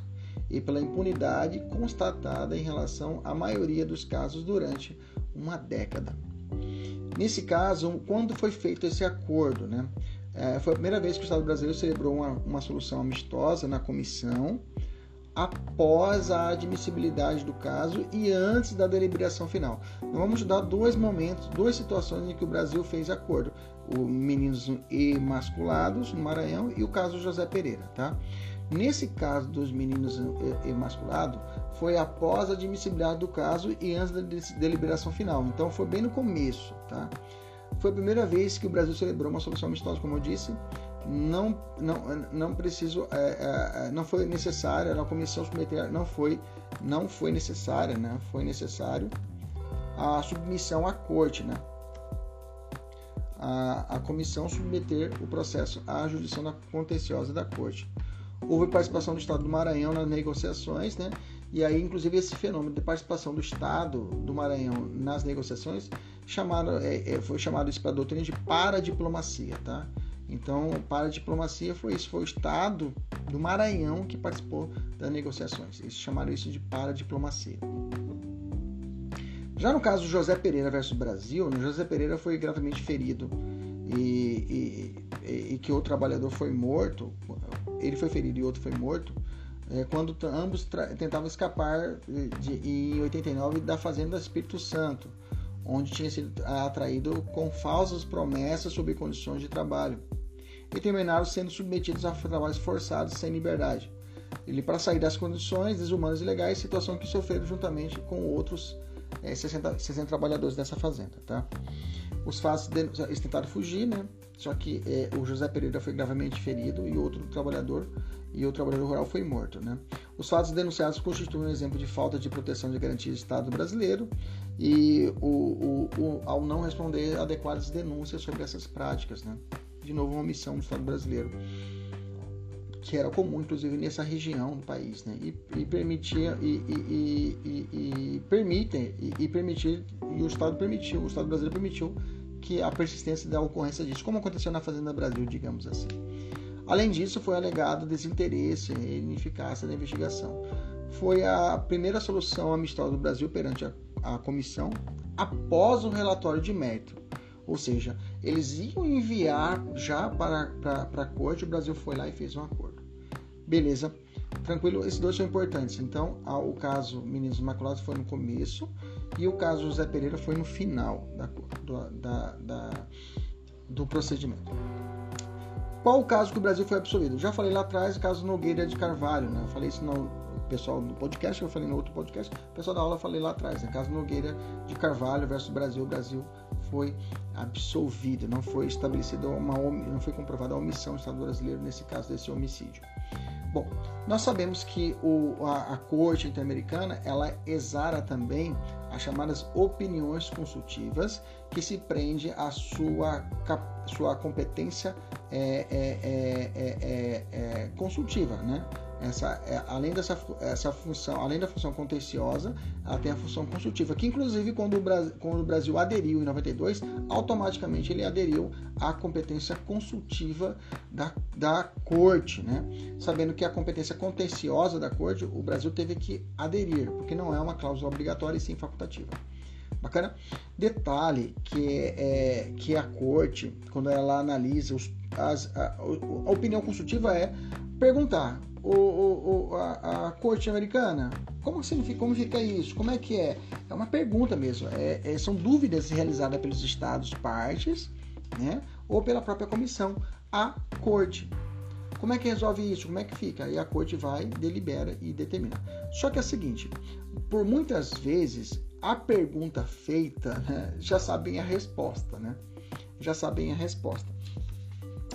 e pela impunidade constatada em relação à maioria dos casos durante uma década. Nesse caso, quando foi feito esse acordo, né, é, foi a primeira vez que o Estado brasileiro celebrou uma, uma solução amistosa na comissão após a admissibilidade do caso e antes da deliberação final. Nós vamos estudar dois momentos, duas situações em que o Brasil fez acordo: o meninos emasculados no Maranhão e o caso José Pereira, tá? Nesse caso dos meninos emasculados, foi após a admissibilidade do caso e antes da deliberação final. Então foi bem no começo, tá? Foi a primeira vez que o Brasil celebrou uma solução amistosa, como eu disse, não não não preciso é, é, é, não foi necessária a comissão submeter não foi não foi necessária né? Foi necessário a submissão à corte né? A, a comissão submeter o processo à jurisdição da contenciosa da corte. Houve participação do Estado do Maranhão nas negociações né? E aí inclusive esse fenômeno de participação do Estado do Maranhão nas negociações chamaram, é, é, foi chamado isso para a doutrina de paradiplomacia tá Então, para a diplomacia foi isso, foi o Estado do Maranhão que participou das negociações. Eles chamaram isso de paradiplomacia. Já no caso do José Pereira versus Brasil, né, José Pereira foi gravemente ferido e, e, e que o trabalhador foi morto, ele foi ferido e outro foi morto, é, quando ambos tentavam escapar de, em 89 da fazenda Espírito Santo, onde tinha sido atraído com falsas promessas sobre condições de trabalho e terminaram sendo submetidos a trabalhos forçados sem liberdade. Ele para sair das condições desumanas e ilegais, situação que sofreram juntamente com outros é, 60, 60 trabalhadores dessa fazenda, tá? Os fatos eles tentaram fugir, né? Só que é, o José Pereira foi gravemente ferido e outro trabalhador e o trabalhador rural foi morto, né? Os fatos denunciados constituem um exemplo de falta de proteção de garantias do Estado brasileiro e o, o, o, ao não responder adequadas denúncias sobre essas práticas, né? De novo, uma omissão do Estado brasileiro que era comum, inclusive, nessa região do país, né? E, e permitia e, e, e, e permitem e, permitir e o Estado permitiu, o Estado brasileiro permitiu que a persistência da ocorrência disso, como aconteceu na Fazenda Brasil, digamos assim. Além disso, foi alegado desinteresse e ineficácia da investigação. Foi a primeira solução amistosa do Brasil perante a, a comissão após o relatório de mérito. Ou seja, eles iam enviar já para, para, para a corte, o Brasil foi lá e fez um acordo. Beleza, tranquilo, esses dois são importantes. Então, o caso Meninos Imaculados foi no começo e o caso José Pereira foi no final da, do, da, da, do procedimento. Qual o caso que o Brasil foi absolvido? Já falei lá atrás o caso Nogueira de Carvalho, né? Eu falei isso no pessoal do podcast, eu falei no outro podcast, o pessoal da aula eu falei lá atrás, né? Caso Nogueira de Carvalho versus Brasil, o Brasil foi absolvido, não foi estabelecida uma não foi comprovada a omissão do Estado brasileiro nesse caso desse homicídio. Bom, nós sabemos que o, a, a, Corte Interamericana ela exara também as chamadas opiniões consultivas, que se prende à sua, sua competência é, é, é, é consultiva, né? Essa, é, além dessa essa função, além da função contenciosa, ela tem a função consultiva, que inclusive quando o, Brasil, quando o Brasil aderiu em 92, automaticamente ele aderiu à competência consultiva da, da corte, né? Sabendo que a competência contenciosa da corte, o Brasil teve que aderir, porque não é uma cláusula obrigatória e sim facultativa. Bacana? Detalhe que, é, que a corte, quando ela analisa os, as, a, a opinião consultiva é perguntar o, o, a, a, corte americana? Como significa, como fica isso? Como é que é? É uma pergunta mesmo. É, é, são dúvidas realizadas pelos estados partes, né? Ou pela própria comissão, a corte. Como é que resolve isso? Como é que fica? Aí a corte vai, delibera e determina. Só que é o seguinte: por muitas vezes a pergunta feita né, já sabem a resposta, né? Já sabem a resposta.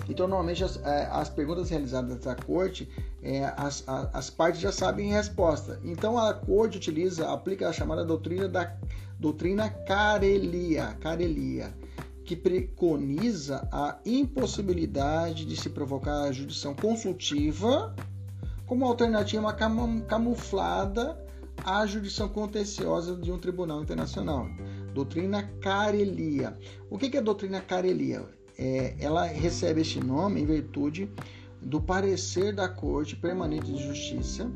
Então, normalmente, as, é, as perguntas realizadas da corte, é, as, as, partes já sabem a resposta. Então, a corte utiliza, aplica a chamada doutrina da doutrina Carelia, Carelia que preconiza a impossibilidade de se provocar a jurisdição consultiva como alternativa camuflada à jurisdição contenciosa de um tribunal internacional. Doutrina Carelia. O que é a doutrina Carelia? é, ela recebe este nome em virtude do parecer da Corte Permanente de Justiça,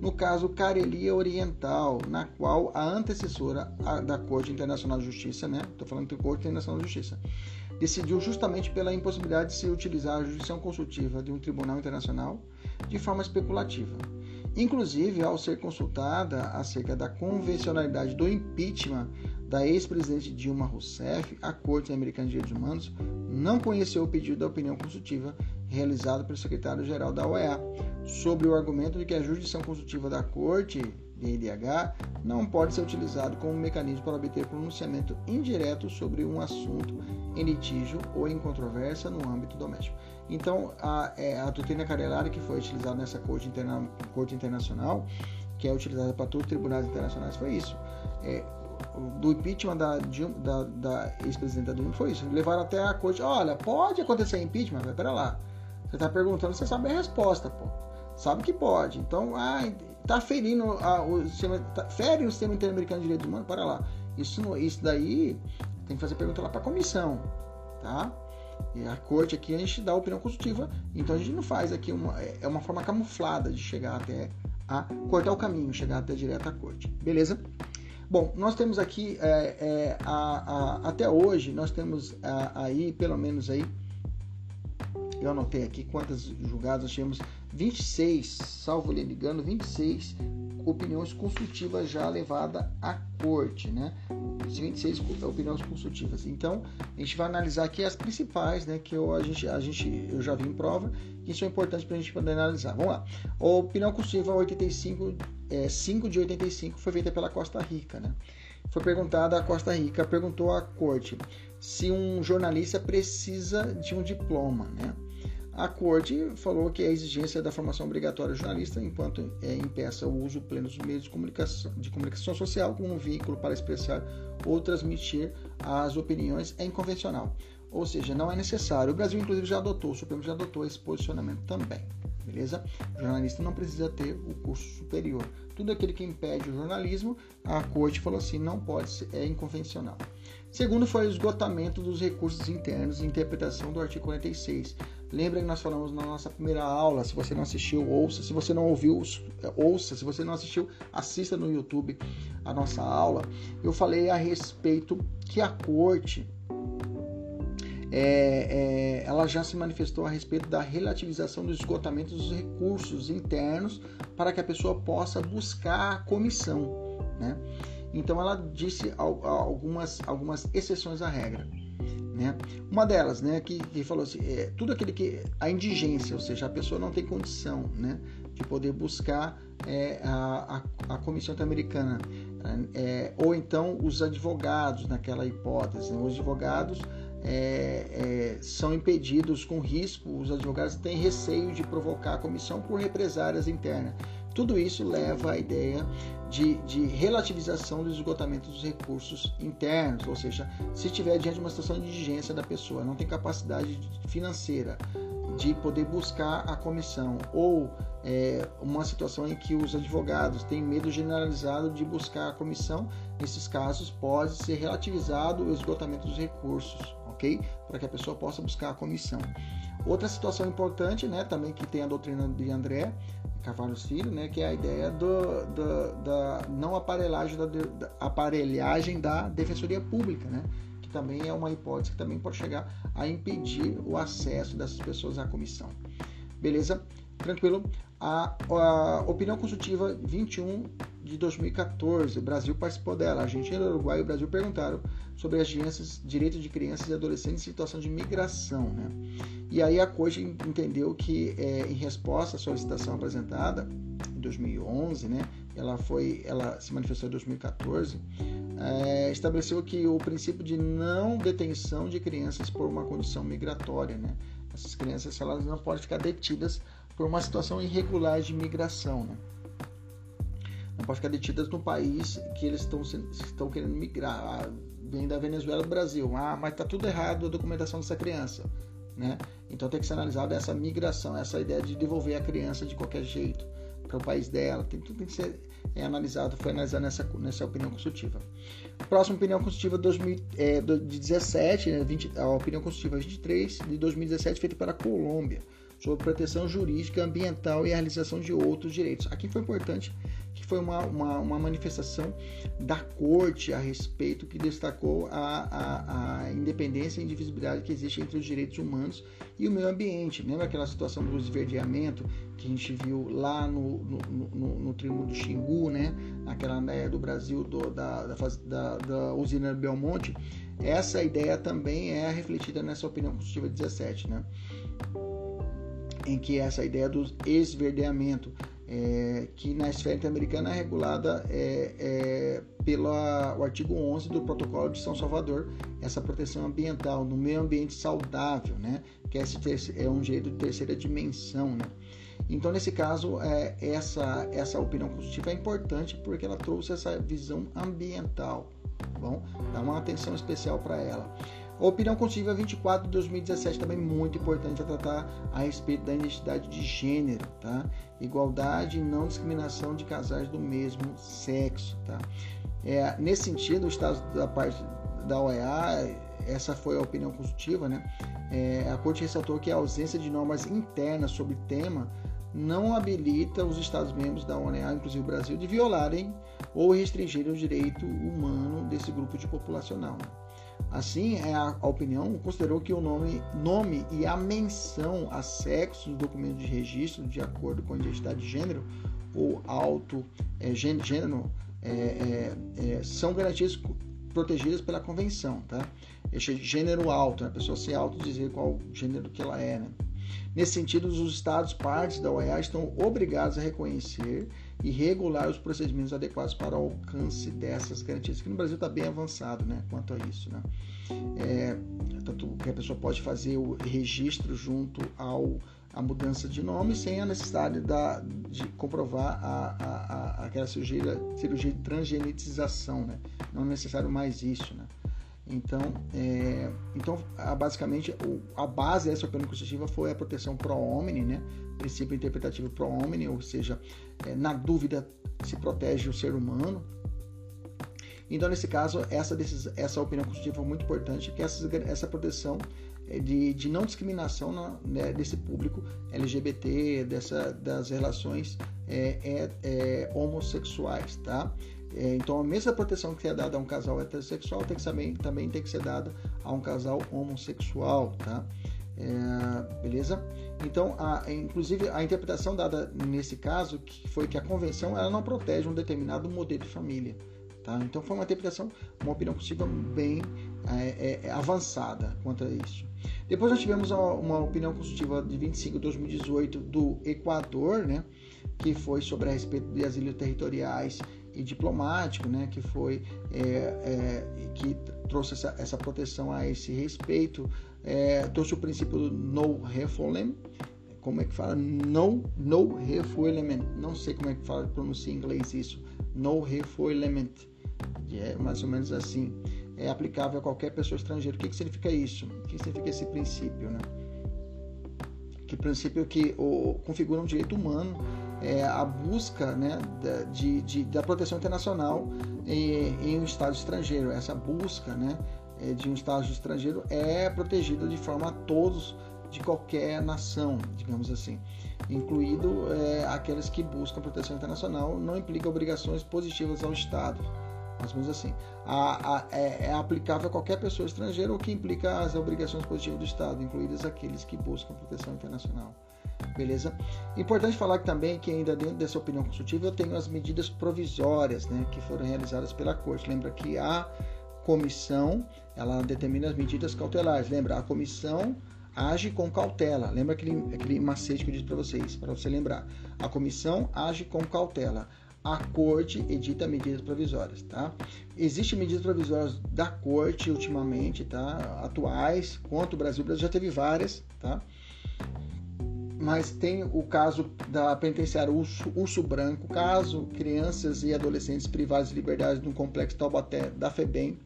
no caso Carelia Oriental, na qual a antecessora da Corte Internacional de Justiça, né? Estou falando de Corte Internacional de Justiça, decidiu justamente pela impossibilidade de se utilizar a jurisdição consultiva de um tribunal internacional de forma especulativa. Inclusive, ao ser consultada acerca da convencionalidade do impeachment da ex-presidente Dilma Rousseff, a Corte Americana de Direitos Humanos não conheceu o pedido da opinião consultiva realizado pelo secretário-geral da OEA sobre o argumento de que a jurisdição consultiva da Corte DIDH não pode ser utilizado como mecanismo para obter pronunciamento indireto sobre um assunto em litígio ou em controvérsia no âmbito doméstico. Então, a, é, a que foi utilizada nessa corte, interna, corte internacional, que é utilizada para todos os tribunais internacionais, foi isso. É, do impeachment da, da, da ex-presidenta Dilma foi isso. Levaram até a corte. Olha, pode acontecer impeachment? Mas pera lá. Você está perguntando, você sabe a resposta, pô. Sabe que pode. Então, ah, tá ferindo a, o sistema, tá, fere o sistema interamericano de direitos humanos, para lá. Isso, isso daí tem que fazer pergunta lá para a comissão, tá? A corte aqui a gente dá opinião consultiva, então a gente não faz aqui uma é uma forma camuflada de chegar até a cortar o caminho, chegar até direto à corte, beleza? Bom, nós temos aqui é, é, a, a, até hoje nós temos a, aí pelo menos aí eu anotei aqui quantas julgadas nós temos 26, salvo lhe engano, 26 opiniões consultivas já levadas à corte, né? 26 opiniões consultivas. Então, a gente vai analisar aqui as principais, né? Que eu, a gente, a gente, eu já vi em prova, que são importantes para a gente poder analisar. Vamos lá. A opinião consultiva 85, é, 5 de 85 foi feita pela Costa Rica, né? Foi perguntada a Costa Rica, perguntou à corte se um jornalista precisa de um diploma, né? A corte falou que a exigência da formação obrigatória do jornalista, enquanto é, impeça o uso pleno dos meios de comunicação, de comunicação social como um veículo para expressar ou transmitir as opiniões, é inconvencional. Ou seja, não é necessário. O Brasil, inclusive, já adotou, o Supremo já adotou esse posicionamento também. Beleza? O jornalista não precisa ter o curso superior. Tudo aquilo que impede o jornalismo, a corte falou assim, não pode ser, é inconvencional. Segundo foi o esgotamento dos recursos internos e interpretação do artigo 46. Lembra que nós falamos na nossa primeira aula, se você não assistiu, ouça, se você não ouviu, ouça, se você não assistiu, assista no YouTube a nossa aula. Eu falei a respeito que a corte é, é, ela já se manifestou a respeito da relativização do esgotamento dos recursos internos para que a pessoa possa buscar a comissão. Né? Então ela disse algumas, algumas exceções à regra. Né? Uma delas, né, que, que falou assim, é, tudo aquele que a indigência, ou seja, a pessoa não tem condição, né, de poder buscar é, a, a, a comissão americana, é, ou então os advogados naquela hipótese, né? os advogados é, é, são impedidos com risco, os advogados têm receio de provocar a comissão por represárias internas. Tudo isso leva à ideia de, de, relativização do esgotamento dos recursos internos, ou seja, se estiver diante de uma situação de indigência da pessoa, não tem capacidade financeira de poder buscar a comissão, ou é, uma situação em que os advogados têm medo generalizado de buscar a comissão, nesses casos pode ser relativizado o esgotamento dos recursos, ok? Para que a pessoa possa buscar a comissão. Outra situação importante, né, também que tem a doutrina de André, Carvalho Filho, né, que é a ideia do, do, da não aparelhagem da, da, aparelhagem da defensoria pública, né, que também é uma hipótese que também pode chegar a impedir o acesso dessas pessoas à comissão. Beleza? Tranquilo? A, a opinião consultiva 21 de 2014, o Brasil participou dela. A Argentina, o Uruguai e o Brasil perguntaram sobre as crianças, direitos de crianças e adolescentes em situação de migração. Né? E aí a Corte entendeu que, é, em resposta à solicitação apresentada em 2011, né, ela, foi, ela se manifestou em 2014, é, estabeleceu que o princípio de não detenção de crianças por uma condição migratória. Né? Essas crianças elas não podem ficar detidas por uma situação irregular de migração. Né? Não pode ficar detidas no país que eles estão, estão querendo migrar. Ah, vem da Venezuela do Brasil. Ah, mas está tudo errado a documentação dessa criança. Né? Então tem que ser analisada essa migração, essa ideia de devolver a criança de qualquer jeito para o país dela. Tem, tudo tem que ser é, analisado, foi analisado nessa, nessa opinião consultiva. Próxima opinião consultiva 2000, é, de 17, né, 20, a opinião consultiva 23 de 2017 feita para a Colômbia sobre proteção jurídica, ambiental e a realização de outros direitos. Aqui foi importante que foi uma, uma, uma manifestação da corte a respeito que destacou a, a, a, independência e indivisibilidade que existe entre os direitos humanos e o meio ambiente. Lembra aquela situação do esverdeamento que a gente viu lá no, no, no, no triunfo do Xingu, né? aquela ideia do Brasil do, da, da, da usina Belmonte? Essa ideia também é refletida nessa opinião constitutiva 17, né? Em que essa ideia do esverdeamento, é, que na esfera interamericana é regulada é, é, pelo artigo 11 do Protocolo de São Salvador, essa proteção ambiental no meio ambiente saudável, né? que esse é um direito de terceira dimensão. Né? Então, nesse caso, é, essa, essa opinião constitutiva é importante porque ela trouxe essa visão ambiental. Tá bom, dá uma atenção especial para ela. Opinião constitutiva 24 de 2017 também muito importante a tratar a respeito da identidade de gênero, tá? Igualdade e não discriminação de casais do mesmo sexo, tá? É, nesse sentido, o Estado da parte da OEA essa foi a opinião consultiva, né? É, a Corte ressaltou que a ausência de normas internas sobre tema não habilita os Estados-membros da ONEA, inclusive o Brasil, de violarem ou restringirem o direito humano desse grupo de populacional. Assim, é a, opinião considerou que o nome, nome e a menção a sexo no documento de registro, de acordo com a identidade de gênero ou auto é, gênero, é, é, é, são garantias protegidas pela convenção, tá? Esse gênero alto, né? a pessoa se auto dizer qual gênero que ela é, né? Nesse sentido, os Estados partes da OEA estão obrigados a reconhecer e regular os procedimentos adequados para o alcance dessas garantias, que no Brasil está bem avançado né, quanto a isso. Né? É, tanto que a pessoa pode fazer o registro junto ao a mudança de nome sem a necessidade da, de comprovar a, a, a, aquela cirurgia, cirurgia de transgenetização, né? Não é necessário mais isso, né? Então, é, então basicamente, a base dessa opinião constitutiva foi a proteção pro homem, né? princípio interpretativo pro homem, ou seja, é, na dúvida se protege o ser humano. Então, nesse caso, essa, essa opinião constitutiva foi muito importante, que essa, essa proteção é, de, de não discriminação na, né, desse público LGBT, dessa, das relações é, é, é homossexuais, tá? É, então, a mesma proteção que é dada a um casal heterossexual tem que também, também tem que ser dada a um casal homossexual, tá? É, beleza? Então, a, inclusive, a interpretação dada nesse caso que foi que a convenção ela não protege um determinado modelo de família. Tá? Então, foi uma interpretação, uma opinião possível bem é, é, é avançada quanto a isso. Depois, nós tivemos uma, uma opinião consultiva de 25 de 2018 do Equador, né? que foi sobre a respeito de asilo territoriais e diplomático, né, que foi é, é, que trouxe essa, essa, proteção a esse respeito, é, trouxe o princípio do no refoulement, como é que fala? No, no refoulement, não sei como é que fala, pronuncia em inglês isso, no refoulement, é mais ou menos assim, é aplicável a qualquer pessoa estrangeira. O que, que significa isso? O que significa esse princípio, né? Que princípio que o, configura um direito humano é, a busca né, da, de, de, da proteção internacional em, em, um Estado estrangeiro. Essa busca né, é, de um Estado estrangeiro é protegida de forma a todos de qualquer nação, digamos assim, incluído é, aqueles que buscam proteção internacional, não implica obrigações positivas ao Estado. Mais ou assim. A, a, é, é, aplicável a qualquer pessoa estrangeira, o que implica as obrigações positivas do Estado, incluídas aqueles que buscam proteção internacional beleza? Importante falar também que ainda dentro dessa opinião consultiva eu tenho as medidas provisórias, né, que foram realizadas pela corte. Lembra que a comissão ela determina as medidas cautelares. Lembra, a comissão age com cautela. Lembra aquele, aquele macete que eu disse para vocês, para você lembrar. A comissão age com cautela. A corte edita medidas provisórias, tá? Existem medidas provisórias da corte ultimamente, tá? Atuais, quanto o Brasil, o Brasil já teve várias, tá? Mas tem o caso da penitenciária Urso, Urso Branco, caso crianças e adolescentes privados de liberdade no complexo Taubaté da FEBEM,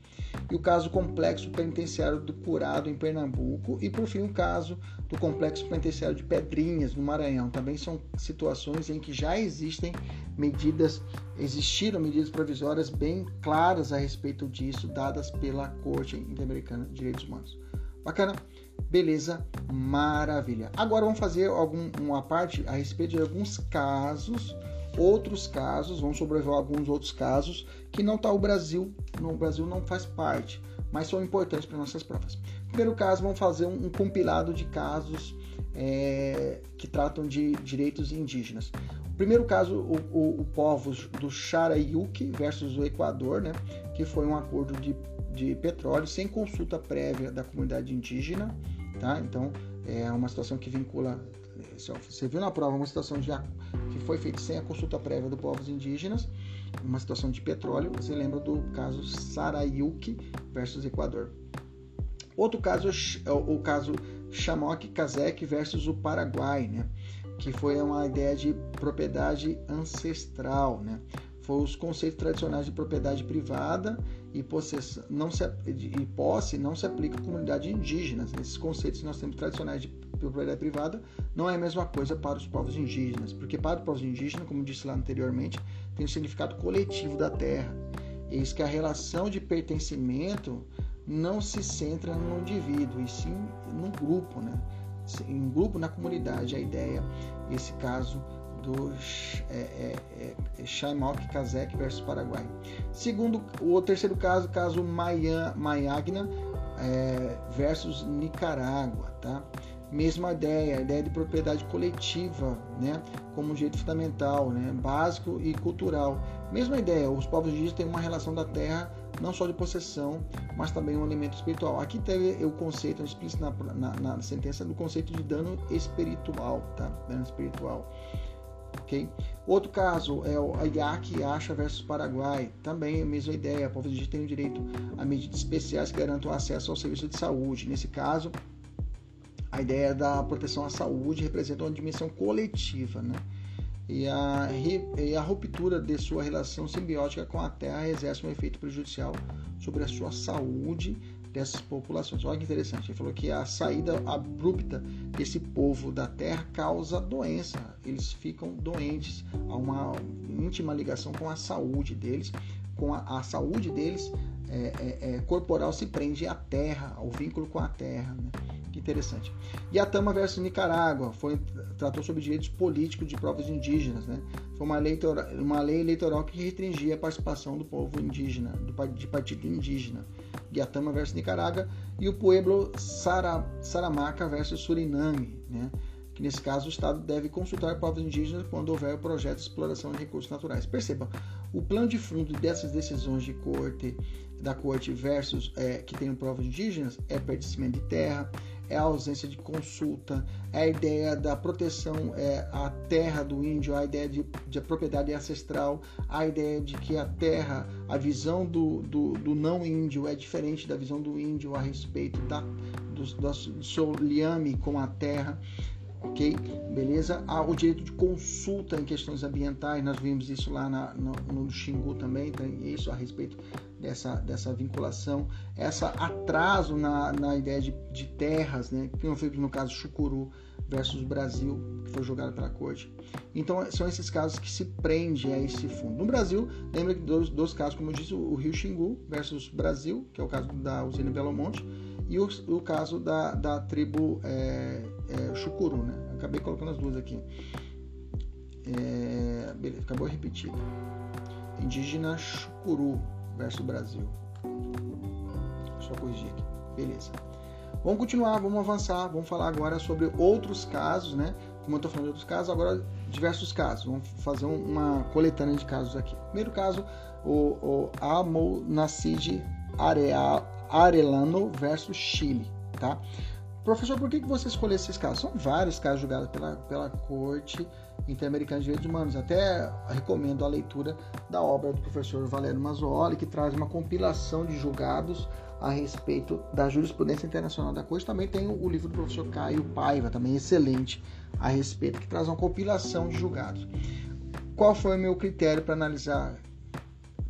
e o caso complexo penitenciário do Curado em Pernambuco, e por fim o caso do complexo penitenciário de Pedrinhas no Maranhão. Também são situações em que já existem medidas, existiram medidas provisórias bem claras a respeito disso, dadas pela Corte Interamericana de Direitos Humanos. Bacana? Beleza, maravilha. Agora vamos fazer algum, uma parte a respeito de alguns casos, outros casos, vamos sobrevoar alguns outros casos que não está o Brasil, no Brasil não faz parte, mas são importantes para nossas provas. Primeiro caso, vamos fazer um, um compilado de casos é, que tratam de direitos indígenas. Primeiro caso, o, o, o povo do Charayuki versus o Equador, né, que foi um acordo de, de petróleo sem consulta prévia da comunidade indígena, tá? Então, é uma situação que vincula você viu na prova uma situação de, que foi feita sem a consulta prévia dos povos indígenas, uma situação de petróleo. Você lembra do caso Sarayuki versus Equador. Outro caso é o caso Chamok Kazek versus o Paraguai, né? que foi uma ideia de propriedade ancestral. Né? Foi os conceitos tradicionais de propriedade privada e, possess... não se... e posse não se aplica à comunidade indígena. Esses conceitos que nós temos tradicionais de propriedade privada não é a mesma coisa para os povos indígenas, porque para os povos indígenas, como disse lá anteriormente, tem o significado coletivo da terra. Eis que a relação de pertencimento não se centra no indivíduo, e sim no grupo, né? Em grupo, na comunidade. A ideia, esse caso do é, é, é, é Kazek versus Paraguai. Segundo, o terceiro caso, caso Mayagna é, versus Nicarágua, tá? Mesma ideia, a ideia de propriedade coletiva, né, como um jeito fundamental, né, básico e cultural. Mesma ideia, os povos indígenas têm uma relação da terra não só de possessão, mas também um elemento espiritual. Aqui teve o conceito explícito na, na, na sentença do conceito de dano espiritual, tá? Dano espiritual. Outro caso é o IAC Acha versus Paraguai. Também a mesma ideia. O povo indígena tem o direito a medidas especiais que garantam acesso ao serviço de saúde. Nesse caso, a ideia da proteção à saúde representa uma dimensão coletiva, né? E a, e a ruptura de sua relação simbiótica com a Terra exerce um efeito prejudicial sobre a sua saúde dessas populações. Olha que interessante, ele falou que a saída abrupta desse povo da Terra causa doença, eles ficam doentes, há uma íntima ligação com a saúde deles, com a, a saúde deles é, é, é, corporal se prende à terra, ao vínculo com a terra. Né? Interessante. E a Tama versus Nicarágua foi, tratou sobre direitos políticos de povos indígenas. Né? Foi uma lei, uma lei eleitoral que restringia a participação do povo indígena, do, de partido indígena. Guiatama versus Nicarágua. E o Pueblo Sara, Saramaca versus Suriname. Né? que nesse caso o Estado deve consultar povos indígenas quando houver projeto de exploração de recursos naturais. Perceba, o plano de fundo dessas decisões de corte da corte versus é, que tem provas indígenas é pertencimento de terra, é a ausência de consulta, é a ideia da proteção é, à terra do índio, a ideia de, de propriedade ancestral, a ideia de que a terra, a visão do, do, do, não índio é diferente da visão do índio a respeito da, do, do seu liame com a terra ok? Beleza? Há o direito de consulta em questões ambientais, nós vimos isso lá na, no, no Xingu também, tem isso a respeito dessa, dessa vinculação, essa atraso na, na ideia de, de terras, né? Que foi no caso Chucuru versus Brasil, que foi jogado pela corte. Então são esses casos que se prende a esse fundo. No Brasil, lembra que dois casos, como eu disse, o Rio Xingu versus Brasil, que é o caso da usina Belo Monte, e o, o caso da, da tribo é, é, Chucuru, né? Acabei colocando as duas aqui. É, beleza, acabou repetido. Indígena Chucuru versus Brasil. Só corrigir aqui. Beleza. Vamos continuar, vamos avançar, vamos falar agora sobre outros casos, né? Como eu estou falando de outros casos, agora diversos casos. Vamos fazer uma coletânea de casos aqui. Primeiro caso, o, o Amonacid Areal Arellano versus Chile, tá? Professor, por que, você escolheu esses casos? São vários casos julgados pela, pela Corte Interamericana de Direitos Humanos. Até recomendo a leitura da obra do professor Valério Mazzuoli, que traz uma compilação de julgados a respeito da jurisprudência internacional da Corte. Também tem o livro do professor Caio Paiva, também excelente, a respeito, que traz uma compilação de julgados. Qual foi o meu critério para analisar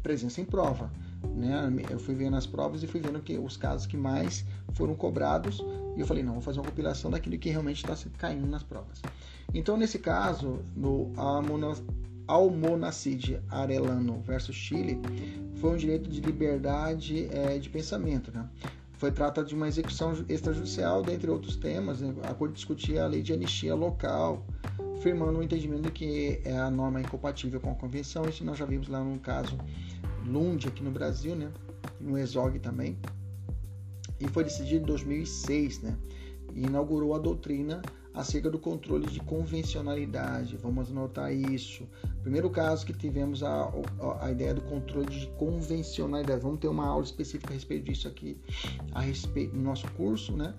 presença em prova? Né? Eu fui vendo as provas e fui vendo que os casos que mais foram cobrados e eu falei, não, vou fazer uma compilação daquilo que realmente está caindo nas provas. Então, nesse caso, no Almonacid Arellano versus Chile, foi um direito de liberdade é, de pensamento. Né? Foi tratado de uma execução extrajudicial, dentre outros temas. Né? A Corte discutia a lei de anistia local, firmando o entendimento de que é a norma incompatível com a Convenção. Isso nós já vimos lá no caso Lund aqui no Brasil, né? No ESOG também. E foi decidido em 2006, né? E inaugurou a doutrina acerca do controle de convencionalidade. Vamos anotar isso. Primeiro caso que tivemos a, a, ideia do controle de convencionalidade. Vamos ter uma aula específica a respeito disso aqui, a respeito do nosso curso, né?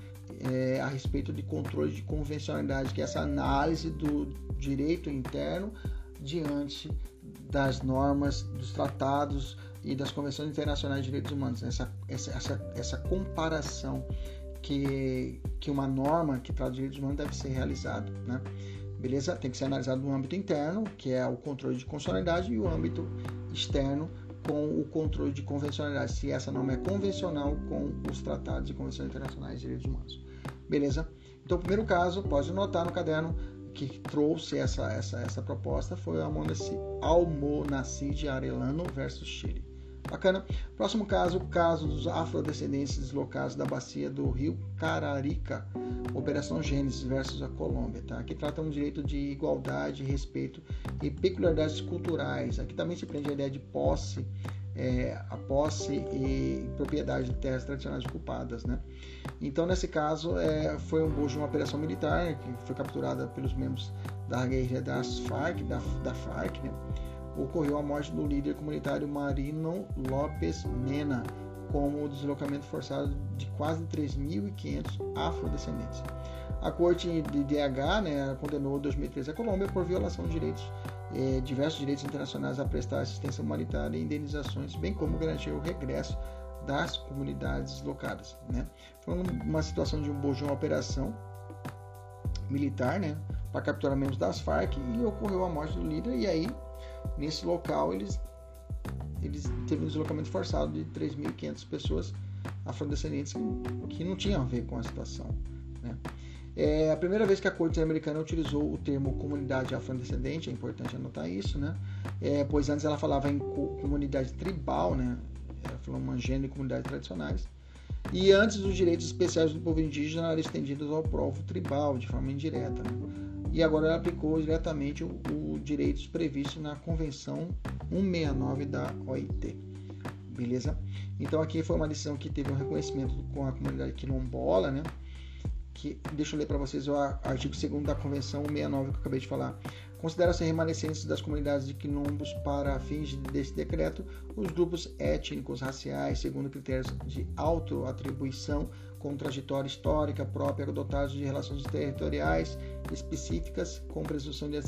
É, a respeito de controle de convencionalidade, que é essa análise do direito interno diante das normas, dos tratados e das convenções internacionais de direitos humanos. Essa, essa, essa, essa comparação que, que uma norma que trata de direitos humanos deve ser realizada, né? Beleza? Tem que ser analisado no âmbito interno, que é o controle de constitucionalidade, e o âmbito externo, com o controle de convencionalidade, se essa norma é convencional com os tratados e convenções internacionais de direitos humanos. Beleza? Então, primeiro caso, pode anotar no caderno, que trouxe essa, essa, essa proposta foi o Almonacid Arellano versus Chile. Bacana. Próximo caso, o caso dos afrodescendentes deslocados da bacia do rio Cararica, Operação Gênesis versus a Colômbia, tá? Aqui trata um direito de igualdade, respeito e peculiaridades culturais. Aqui também se prende a ideia de posse, é, a posse e propriedade de terras tradicionais ocupadas, né? Então, nesse caso, é, foi um bojo de uma operação militar que foi capturada pelos membros da guerrilha das FARC, da, da FARC, né? Ocorreu a morte do líder comunitário Marino Lopes Mena, como o deslocamento forçado de quase 3.500 afrodescendentes. A Corte de DH né, condenou em 2013 a Colômbia por violação de direitos, eh, diversos direitos internacionais a prestar assistência humanitária e indenizações, bem como garantir o regresso das comunidades deslocadas. Né. Foi uma situação de um bojão uma operação militar né, para capturar membros das Farc e ocorreu a morte do líder e aí Nesse local, eles, eles teve um deslocamento forçado de 3.500 pessoas afrodescendentes que, não tinham a ver com a situação. Né? É a primeira vez que a Corte Americana utilizou o termo comunidade afrodescendente, é importante anotar isso, né? É, pois antes ela falava em comunidade tribal, né? Ela falou uma gênero de comunidades tradicionais. E antes os direitos especiais do povo indígena eram estendidos ao povo tribal, de forma indireta. Né? E agora ela aplicou diretamente o, o direitos previstos na Convenção 169 da OIT. Beleza? Então aqui foi uma decisão que teve um reconhecimento com a comunidade quilombola, né? Que, deixa eu ler para vocês o artigo 2 da Convenção 169 que eu acabei de falar. Considera-se remanescentes das comunidades de quilombos para fins desse decreto os grupos étnicos, raciais, segundo critérios de autoatribuição com trajetória histórica própria, dotados de relações territoriais específicas, com presunção de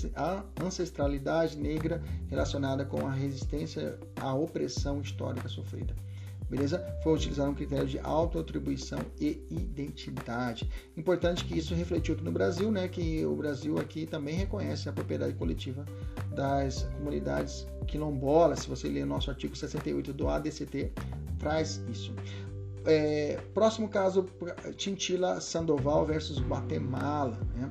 ancestralidade negra relacionada com a resistência à opressão histórica sofrida. Beleza? Foi utilizado um critério de autoatribuição e identidade. Importante que isso refletiu aqui no Brasil, né? Que o Brasil aqui também reconhece a propriedade coletiva das comunidades quilombolas. Se você ler o nosso artigo 68 do ADCT, traz isso. É, próximo caso, Tintila Sandoval versus Guatemala. Né?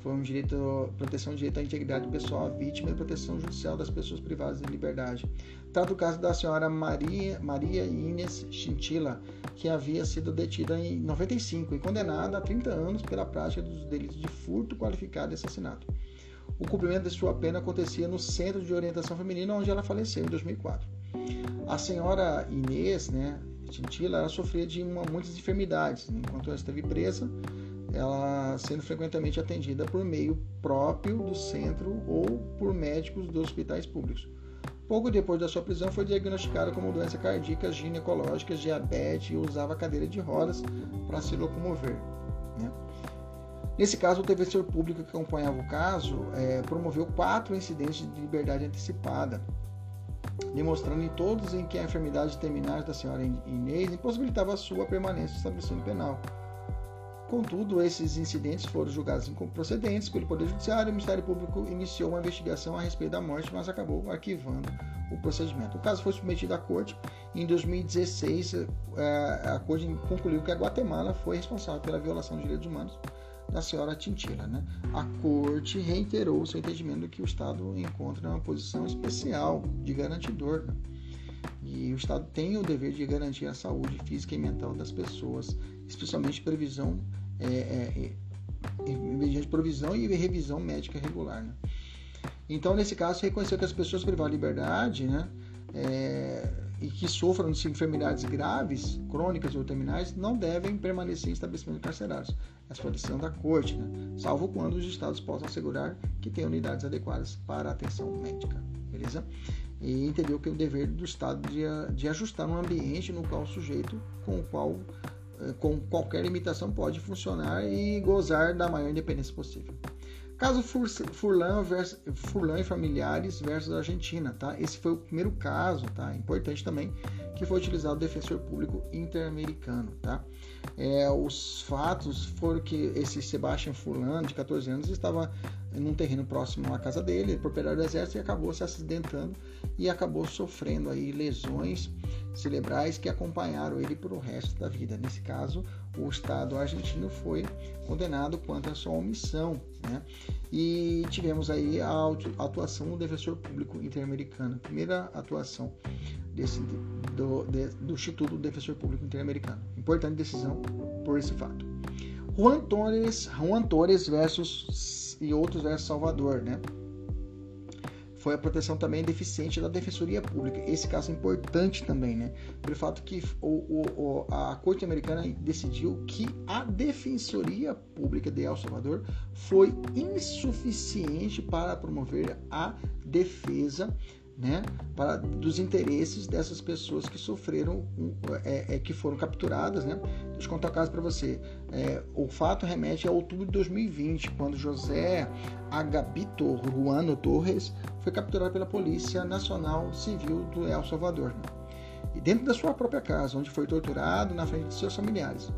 Foi um direito, proteção direito à integridade pessoal, vítima e proteção judicial das pessoas privadas de liberdade. Trata o caso da senhora Maria, Maria Inês Chintila, que havia sido detida em 95 e condenada a 30 anos pela prática dos delitos de furto qualificado e assassinato. O cumprimento de sua pena acontecia no Centro de Orientação Feminina, onde ela faleceu em 2004. A senhora Inês, né, Tintila, ela sofria de uma, muitas enfermidades. Né? Enquanto ela esteve presa, ela sendo frequentemente atendida por meio próprio do centro ou por médicos dos hospitais públicos. Pouco depois da sua prisão, foi diagnosticada como doença cardíaca, ginecológica, diabetes e usava cadeira de rodas para se locomover. Né? Nesse caso, o defensor público que acompanhava o caso é, promoveu quatro incidentes de liberdade antecipada demonstrando em todos em que a enfermidade terminal da senhora Inês impossibilitava a sua permanência no estabelecimento penal. Contudo, esses incidentes foram julgados inprocedentes pelo Poder Judiciário e o Ministério Público iniciou uma investigação a respeito da morte, mas acabou arquivando o procedimento. O caso foi submetido à corte e em 2016 eh, a corte concluiu que a Guatemala foi responsável pela violação dos direitos humanos da senhora Tintila. Né? A corte reiterou seu entendimento que o Estado encontra uma posição especial de garantidor. Né? E o Estado tem o dever de garantir a saúde física e mental das pessoas, especialmente previsão, é, é, é, mediante provisão e revisão médica regular. Né? Então, nesse caso, reconheceu que as pessoas privadas de liberdade, né, é, e que sofram de enfermidades graves, crônicas ou terminais, não devem permanecer em estabelecimentos carcerários. Essa foi a decisão da corte, né? salvo quando os estados possam assegurar que tem unidades adequadas para atenção médica. Beleza? E entendeu que é o dever do estado de, de ajustar um ambiente no qual o sujeito com o qual eh, com qualquer limitação pode funcionar e gozar da maior independência possível. Caso Furlan, versus, Furlan e familiares versus Argentina, tá? Esse foi o primeiro caso, tá? Importante também que foi utilizado o defensor público interamericano, tá? É, os fatos foram que esse Sebastian Furlan, de 14 anos, estava em um terreno próximo à casa dele, proprietário do exército, e acabou se acidentando e acabou sofrendo aí lesões cerebrais que acompanharam ele para o resto da vida. Nesse caso, o Estado argentino foi condenado quanto à sua omissão. Né? E tivemos aí a atuação do defensor público interamericano, primeira atuação desse, do, de, do Instituto do Defensor Público Interamericano. Importante decisão por esse fato. Juan Torres, Juan Torres versus e outros versus Salvador, né? Foi a proteção também deficiente da Defensoria Pública. Esse caso é importante também, né? Pelo fato que o, o, a Corte Americana decidiu que a Defensoria Pública de El Salvador foi insuficiente para promover a defesa né, para, dos interesses dessas pessoas que sofreram, é, é, que foram capturadas. Né? Deixa eu contar um caso para você. É, o fato remete a outubro de 2020, quando José Agapito Ruano Torres foi capturado pela Polícia Nacional Civil do El Salvador. Né? E dentro da sua própria casa, onde foi torturado na frente de seus familiares,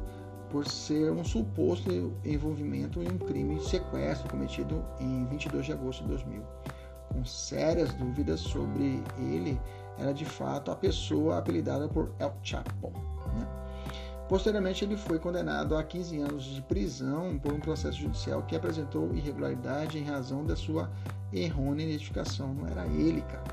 por ser um suposto envolvimento em um crime de sequestro cometido em 22 de agosto de 2000 com sérias dúvidas sobre ele era de fato a pessoa apelidada por El Chapo. Posteriormente, ele foi condenado a 15 anos de prisão por um processo judicial que apresentou irregularidade em razão da sua errônea identificação. Não era ele, cara.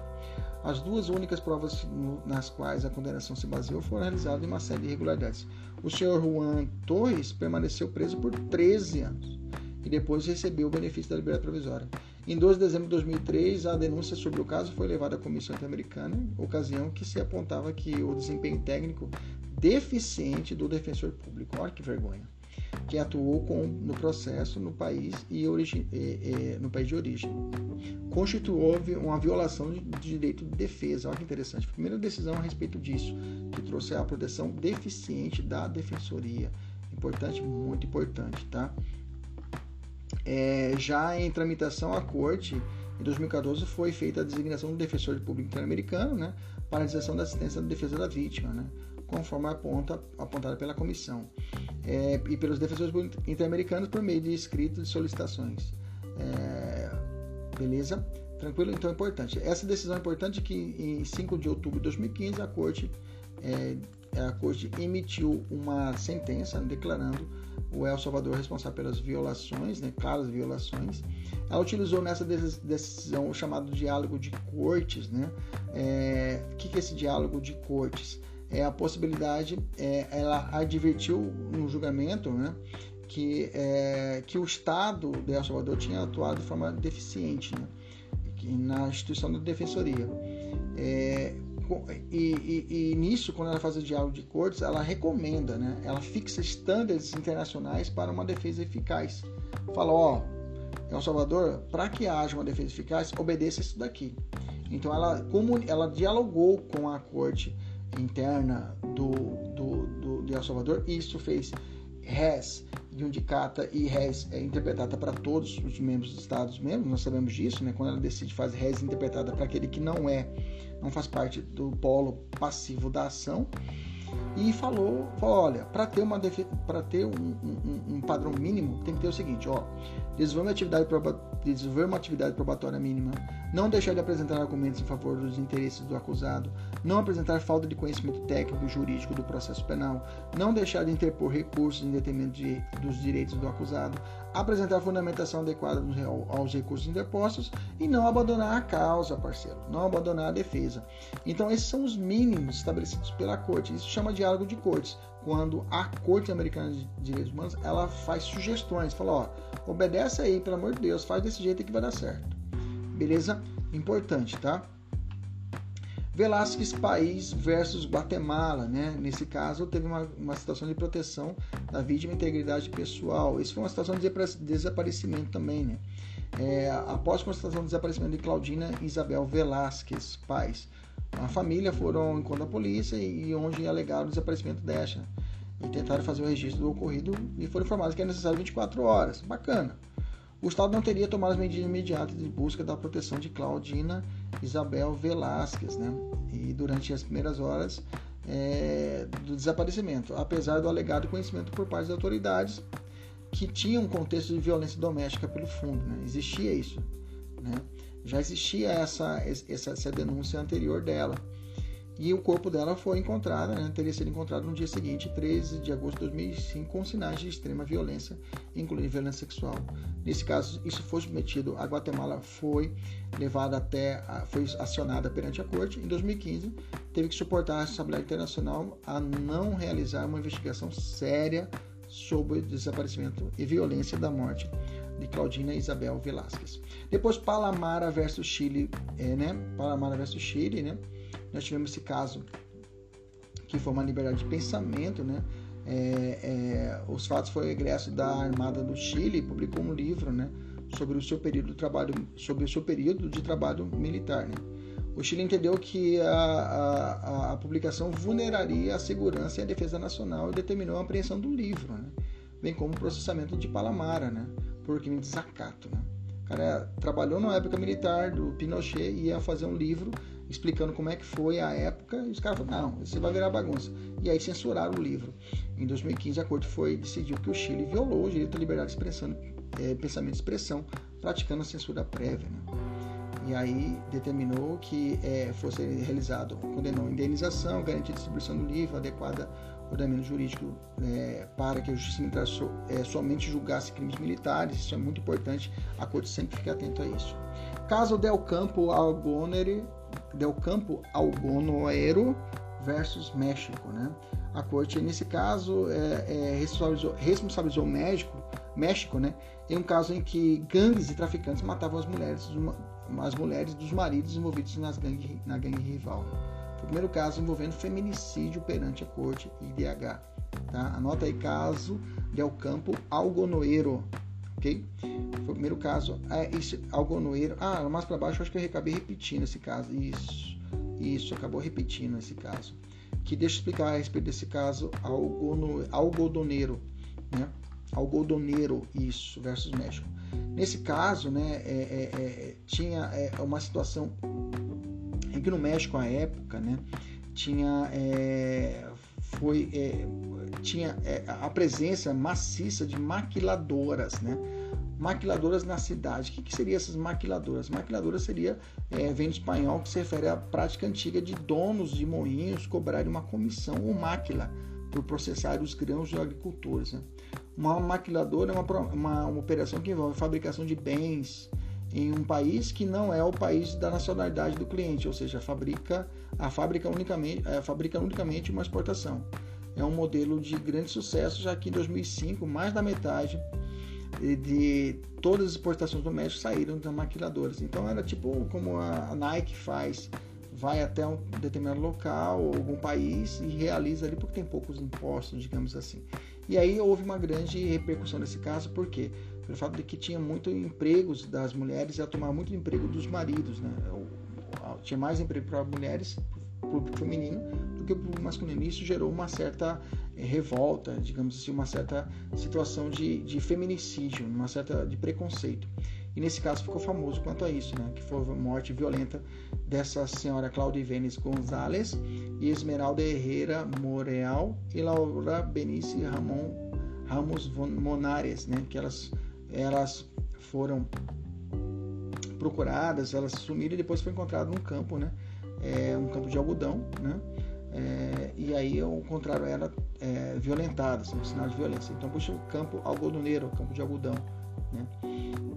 As duas únicas provas nas quais a condenação se baseou foram realizadas em uma série de irregularidades. O senhor Juan Torres permaneceu preso por 13 anos e depois recebeu o benefício da liberdade provisória. Em 12 de dezembro de 2003, a denúncia sobre o caso foi levada à Comissão Interamericana, ocasião que se apontava que o desempenho técnico deficiente do defensor público, olha que vergonha, que atuou com, no processo no país e, origi, no país de origem, constituiu uma violação de, de direito de defesa. Olha que interessante. Primeira decisão a respeito disso, que trouxe a proteção deficiente da defensoria. Importante, muito importante, tá? É, já em tramitação à corte, em 2014 foi feita a designação do defensor público interamericano né, para a realização da assistência da defesa da vítima, né, conforme aponta, apontada pela comissão, é, e pelos defensores interamericanos por meio de escritos de solicitações. É, beleza? Tranquilo? Então é importante. Essa decisão é importante que em 5 de outubro de 2015 a corte, é, a corte emitiu uma sentença declarando o El Salvador responsável pelas violações, né, claras violações. Ela utilizou nessa decisão o chamado diálogo de cortes. Né? É, o que é esse diálogo de cortes? É a possibilidade, é, ela advertiu no julgamento né, que, é, que o Estado de El Salvador tinha atuado de forma deficiente né, na instituição da defensoria. É, e, e, e, nisso, quando ela faz o diálogo de cortes, ela recomenda, né? ela fixa estándares internacionais para uma defesa eficaz. Fala, ó, El Salvador, para que haja uma defesa eficaz, obedeça isso daqui. Então ela, como ela dialogou com a corte interna do, do, do, de El Salvador, isso fez res judicata e res é interpretada para todos os membros dos Estados membros, nós sabemos disso, né? quando ela decide fazer res interpretada para aquele que não é, não faz parte do polo passivo da ação, e falou, falou olha, para ter, uma para ter um, um, um, padrão mínimo, tem que ter o seguinte, ó, desenvolver uma atividade, desenvolver uma atividade probatória mínima, não deixar de apresentar argumentos em favor dos interesses do acusado, não apresentar falta de conhecimento técnico e jurídico do processo penal, não deixar de interpor recursos em detrimento de, dos direitos do acusado, apresentar fundamentação adequada aos recursos interpostos e não abandonar a causa, parceiro, não abandonar a defesa. Então, esses são os mínimos estabelecidos pela corte. Isso chama diálogo de cortes. Quando a Corte Americana de Direitos Humanos ela faz sugestões, fala: ó, obedece aí, pelo amor de Deus, faz desse jeito que vai dar certo. Beleza? Importante, tá? Velázquez País versus Guatemala, né? Nesse caso, teve uma, uma situação de proteção da vítima e integridade pessoal. Isso foi uma situação de desaparecimento também, né? É, após a constatação do desaparecimento de Claudina Isabel Velázquez Pais, a família foram encontro da polícia e onde alegaram o desaparecimento desta. E tentaram fazer o registro do ocorrido e foram informados que é necessário 24 horas. Bacana o Estado não teria tomado as medidas imediatas de busca da proteção de Claudina Isabel Velásquez, né? E durante as primeiras horas é, do desaparecimento, apesar do alegado conhecimento por parte das autoridades que tinha um contexto de violência doméstica pelo fundo, né? Existia isso, né? Já existia essa, essa, essa denúncia anterior dela. E o corpo dela foi encontrado, né, teria sido encontrado no dia seguinte, 13 de agosto de 2005, com sinais de extrema violência, incluindo violência sexual. Nesse caso, isso foi submetido a Guatemala, foi levada até, foi acionada perante a corte. Em 2015, teve que suportar a Assembleia Internacional a não realizar uma investigação séria sobre o desaparecimento e violência da morte de Claudina Isabel Velasquez. Depois Palamara versus Chile, é, né? Palamara versus Chile, né? Nós tivemos esse caso que foi uma liberdade de pensamento, né? É, é, os fatos foi o egresso da Armada do Chile, publicou um livro, né? Sobre o seu período de trabalho, sobre o seu período de trabalho militar, né? O Chile entendeu que a, a, a, publicação vulneraria a segurança e a defesa nacional e determinou a apreensão do livro, né? bem como o processamento de Palamara, né? por crime de desacato. Né? O cara trabalhou na época militar do Pinochet e ia fazer um livro explicando como é que foi a época, e os caras falaram, não, você vai virar bagunça. E aí censuraram o livro. Em 2015, a corte foi decidiu que o Chile violou o direito à liberdade de expressão, é, pensamento de expressão, praticando a censura prévia. Né? E aí determinou que é, fosse realizado, condenou indenização, garantia de distribuição do livro, adequada ordenamento jurídico é, para que a justiça militar so, é, somente julgasse crimes militares, isso é muito importante, a corte sempre fica atento a isso. Caso Del Campo Algonere, Del Campo Algonoero versus México, né? A corte, nesse caso, é, é, responsabilizou, responsabilizou México, México, né? Em um caso em que gangues e traficantes matavam as mulheres, as mulheres dos maridos envolvidos nas gangue, na gangue rival. O primeiro caso envolvendo feminicídio perante a corte IDH. Tá? Anota aí caso Del Campo Algonoeiro, ok? Foi o primeiro caso. É, esse Algonoeiro. Ah, mais para baixo, acho que eu acabei repetindo esse caso. Isso, isso, acabou repetindo esse caso. Que deixa eu explicar a respeito desse caso algono, algodoneiro, né? Algodoneiro, isso, versus México. Nesse caso, né, é, é, é tinha é, uma situação em que no México à época, né, tinha é, foi tinha é, a presença maciça de maquiladoras, né? Maquiladoras na cidade. O que, que seriam essas maquiladoras? Maquiladoras seria, é, vem do espanhol, que se refere à prática antiga de donos de moinhos cobrarem uma comissão ou máquila por processar os grãos de agricultores. Né? Uma maquiladora é uma, uma, uma operação que envolve a fabricação de bens, em um país que não é o país da nacionalidade do cliente, ou seja, fabrica a fábrica unicamente, é, fabrica unicamente uma exportação. É um modelo de grande sucesso, já que em 2005 mais da metade de todas as exportações do México saíram das maquiladoras. Então era tipo como a Nike faz, vai até um determinado local ou algum país e realiza ali porque tem poucos impostos, digamos assim. E aí houve uma grande repercussão nesse caso, por quê? pelo fato de que tinha muito empregos das mulheres e a tomar muito emprego dos maridos, né? Tinha mais emprego para mulheres, público feminino, do que o masculino. Isso gerou uma certa eh, revolta, digamos assim, uma certa situação de, de feminicídio, uma certa de preconceito. E nesse caso ficou famoso quanto a isso, né? Que foi a morte violenta dessa senhora Cláudia Vênis Gonzalez e Esmeralda Herrera Moreal e Laura Benice Ramon Ramos Monares, né? Que elas elas foram procuradas, elas sumiram e depois foi encontrado num campo, né? É, um campo de algodão, né? É, e aí encontraram ela é, violentada, assim, um sinal de violência. Então puxa o campo algodoneiro, campo de algodão, né?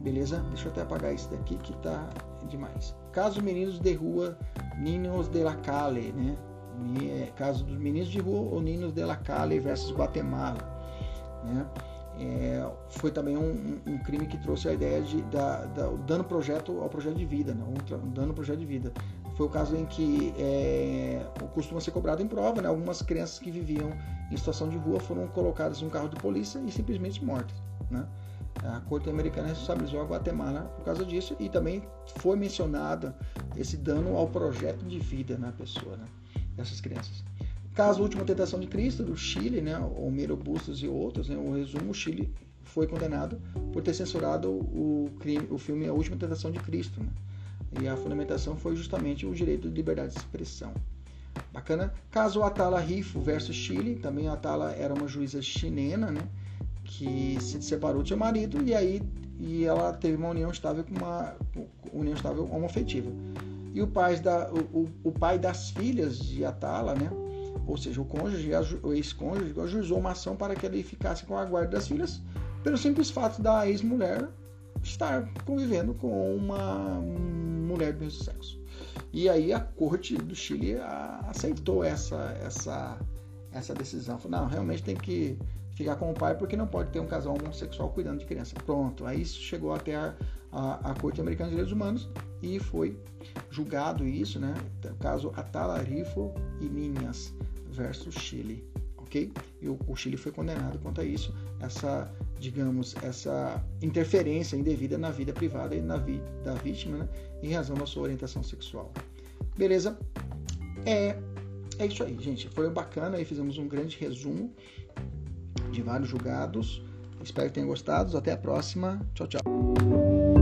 Beleza? Deixa eu até apagar isso daqui que tá demais. Caso Meninos de Rua, Ninos de la Calle, né? É, caso dos Meninos de Rua ou Ninos de la Calle versus Guatemala, né? é, foi também um, um, crime que trouxe a ideia de da, da, o dano projeto ao projeto de vida, né? um, ao projeto de vida. Foi o caso em que é, costuma ser cobrado em prova, né? algumas crianças que viviam em situação de rua foram colocadas em um carro de polícia e simplesmente mortas. Né? A corte americana responsabilizou a Guatemala por causa disso e também foi mencionada esse dano ao projeto de vida na pessoa, né? dessas crianças. Caso Última Tentação de Cristo, do Chile, né, Homero Bustos e outros, né, o resumo, o Chile foi condenado por ter censurado o, crime, o filme A Última Tentação de Cristo. Né? E a fundamentação foi justamente o direito de liberdade de expressão. Bacana. Caso Atala Rifo versus Chile, também Atala era uma juíza chilena, né, que se separou do seu marido e aí e ela teve uma união estável com uma união estável homoafetiva. E o pai, da, o, o pai das filhas de Atala, né? ou seja, o cônjuge, o ex-cônjuge, ajuizou uma ação para que ele ficasse com a guarda das filhas, pelo simples fato da ex-mulher estar convivendo com uma mulher do mesmo sexo. E aí a corte do Chile aceitou essa, essa, essa decisão. Falou, não, realmente tem que ficar com o pai porque não pode ter um casal homossexual cuidando de criança. Pronto, aí isso chegou até a, a, a Corte Americana de Direitos Humanos e foi julgado isso, né? O caso Atalarifo e Ninhas versus Chile, ok? E o, o Chile foi condenado quanto a isso, essa, digamos, essa interferência indevida na vida privada e na vida da vítima, né? Em razão da sua orientação sexual. Beleza? É, é isso aí, gente. Foi bacana aí, fizemos um grande resumo de vários julgados. Espero que tenham gostado. Até a próxima. Tchau, tchau.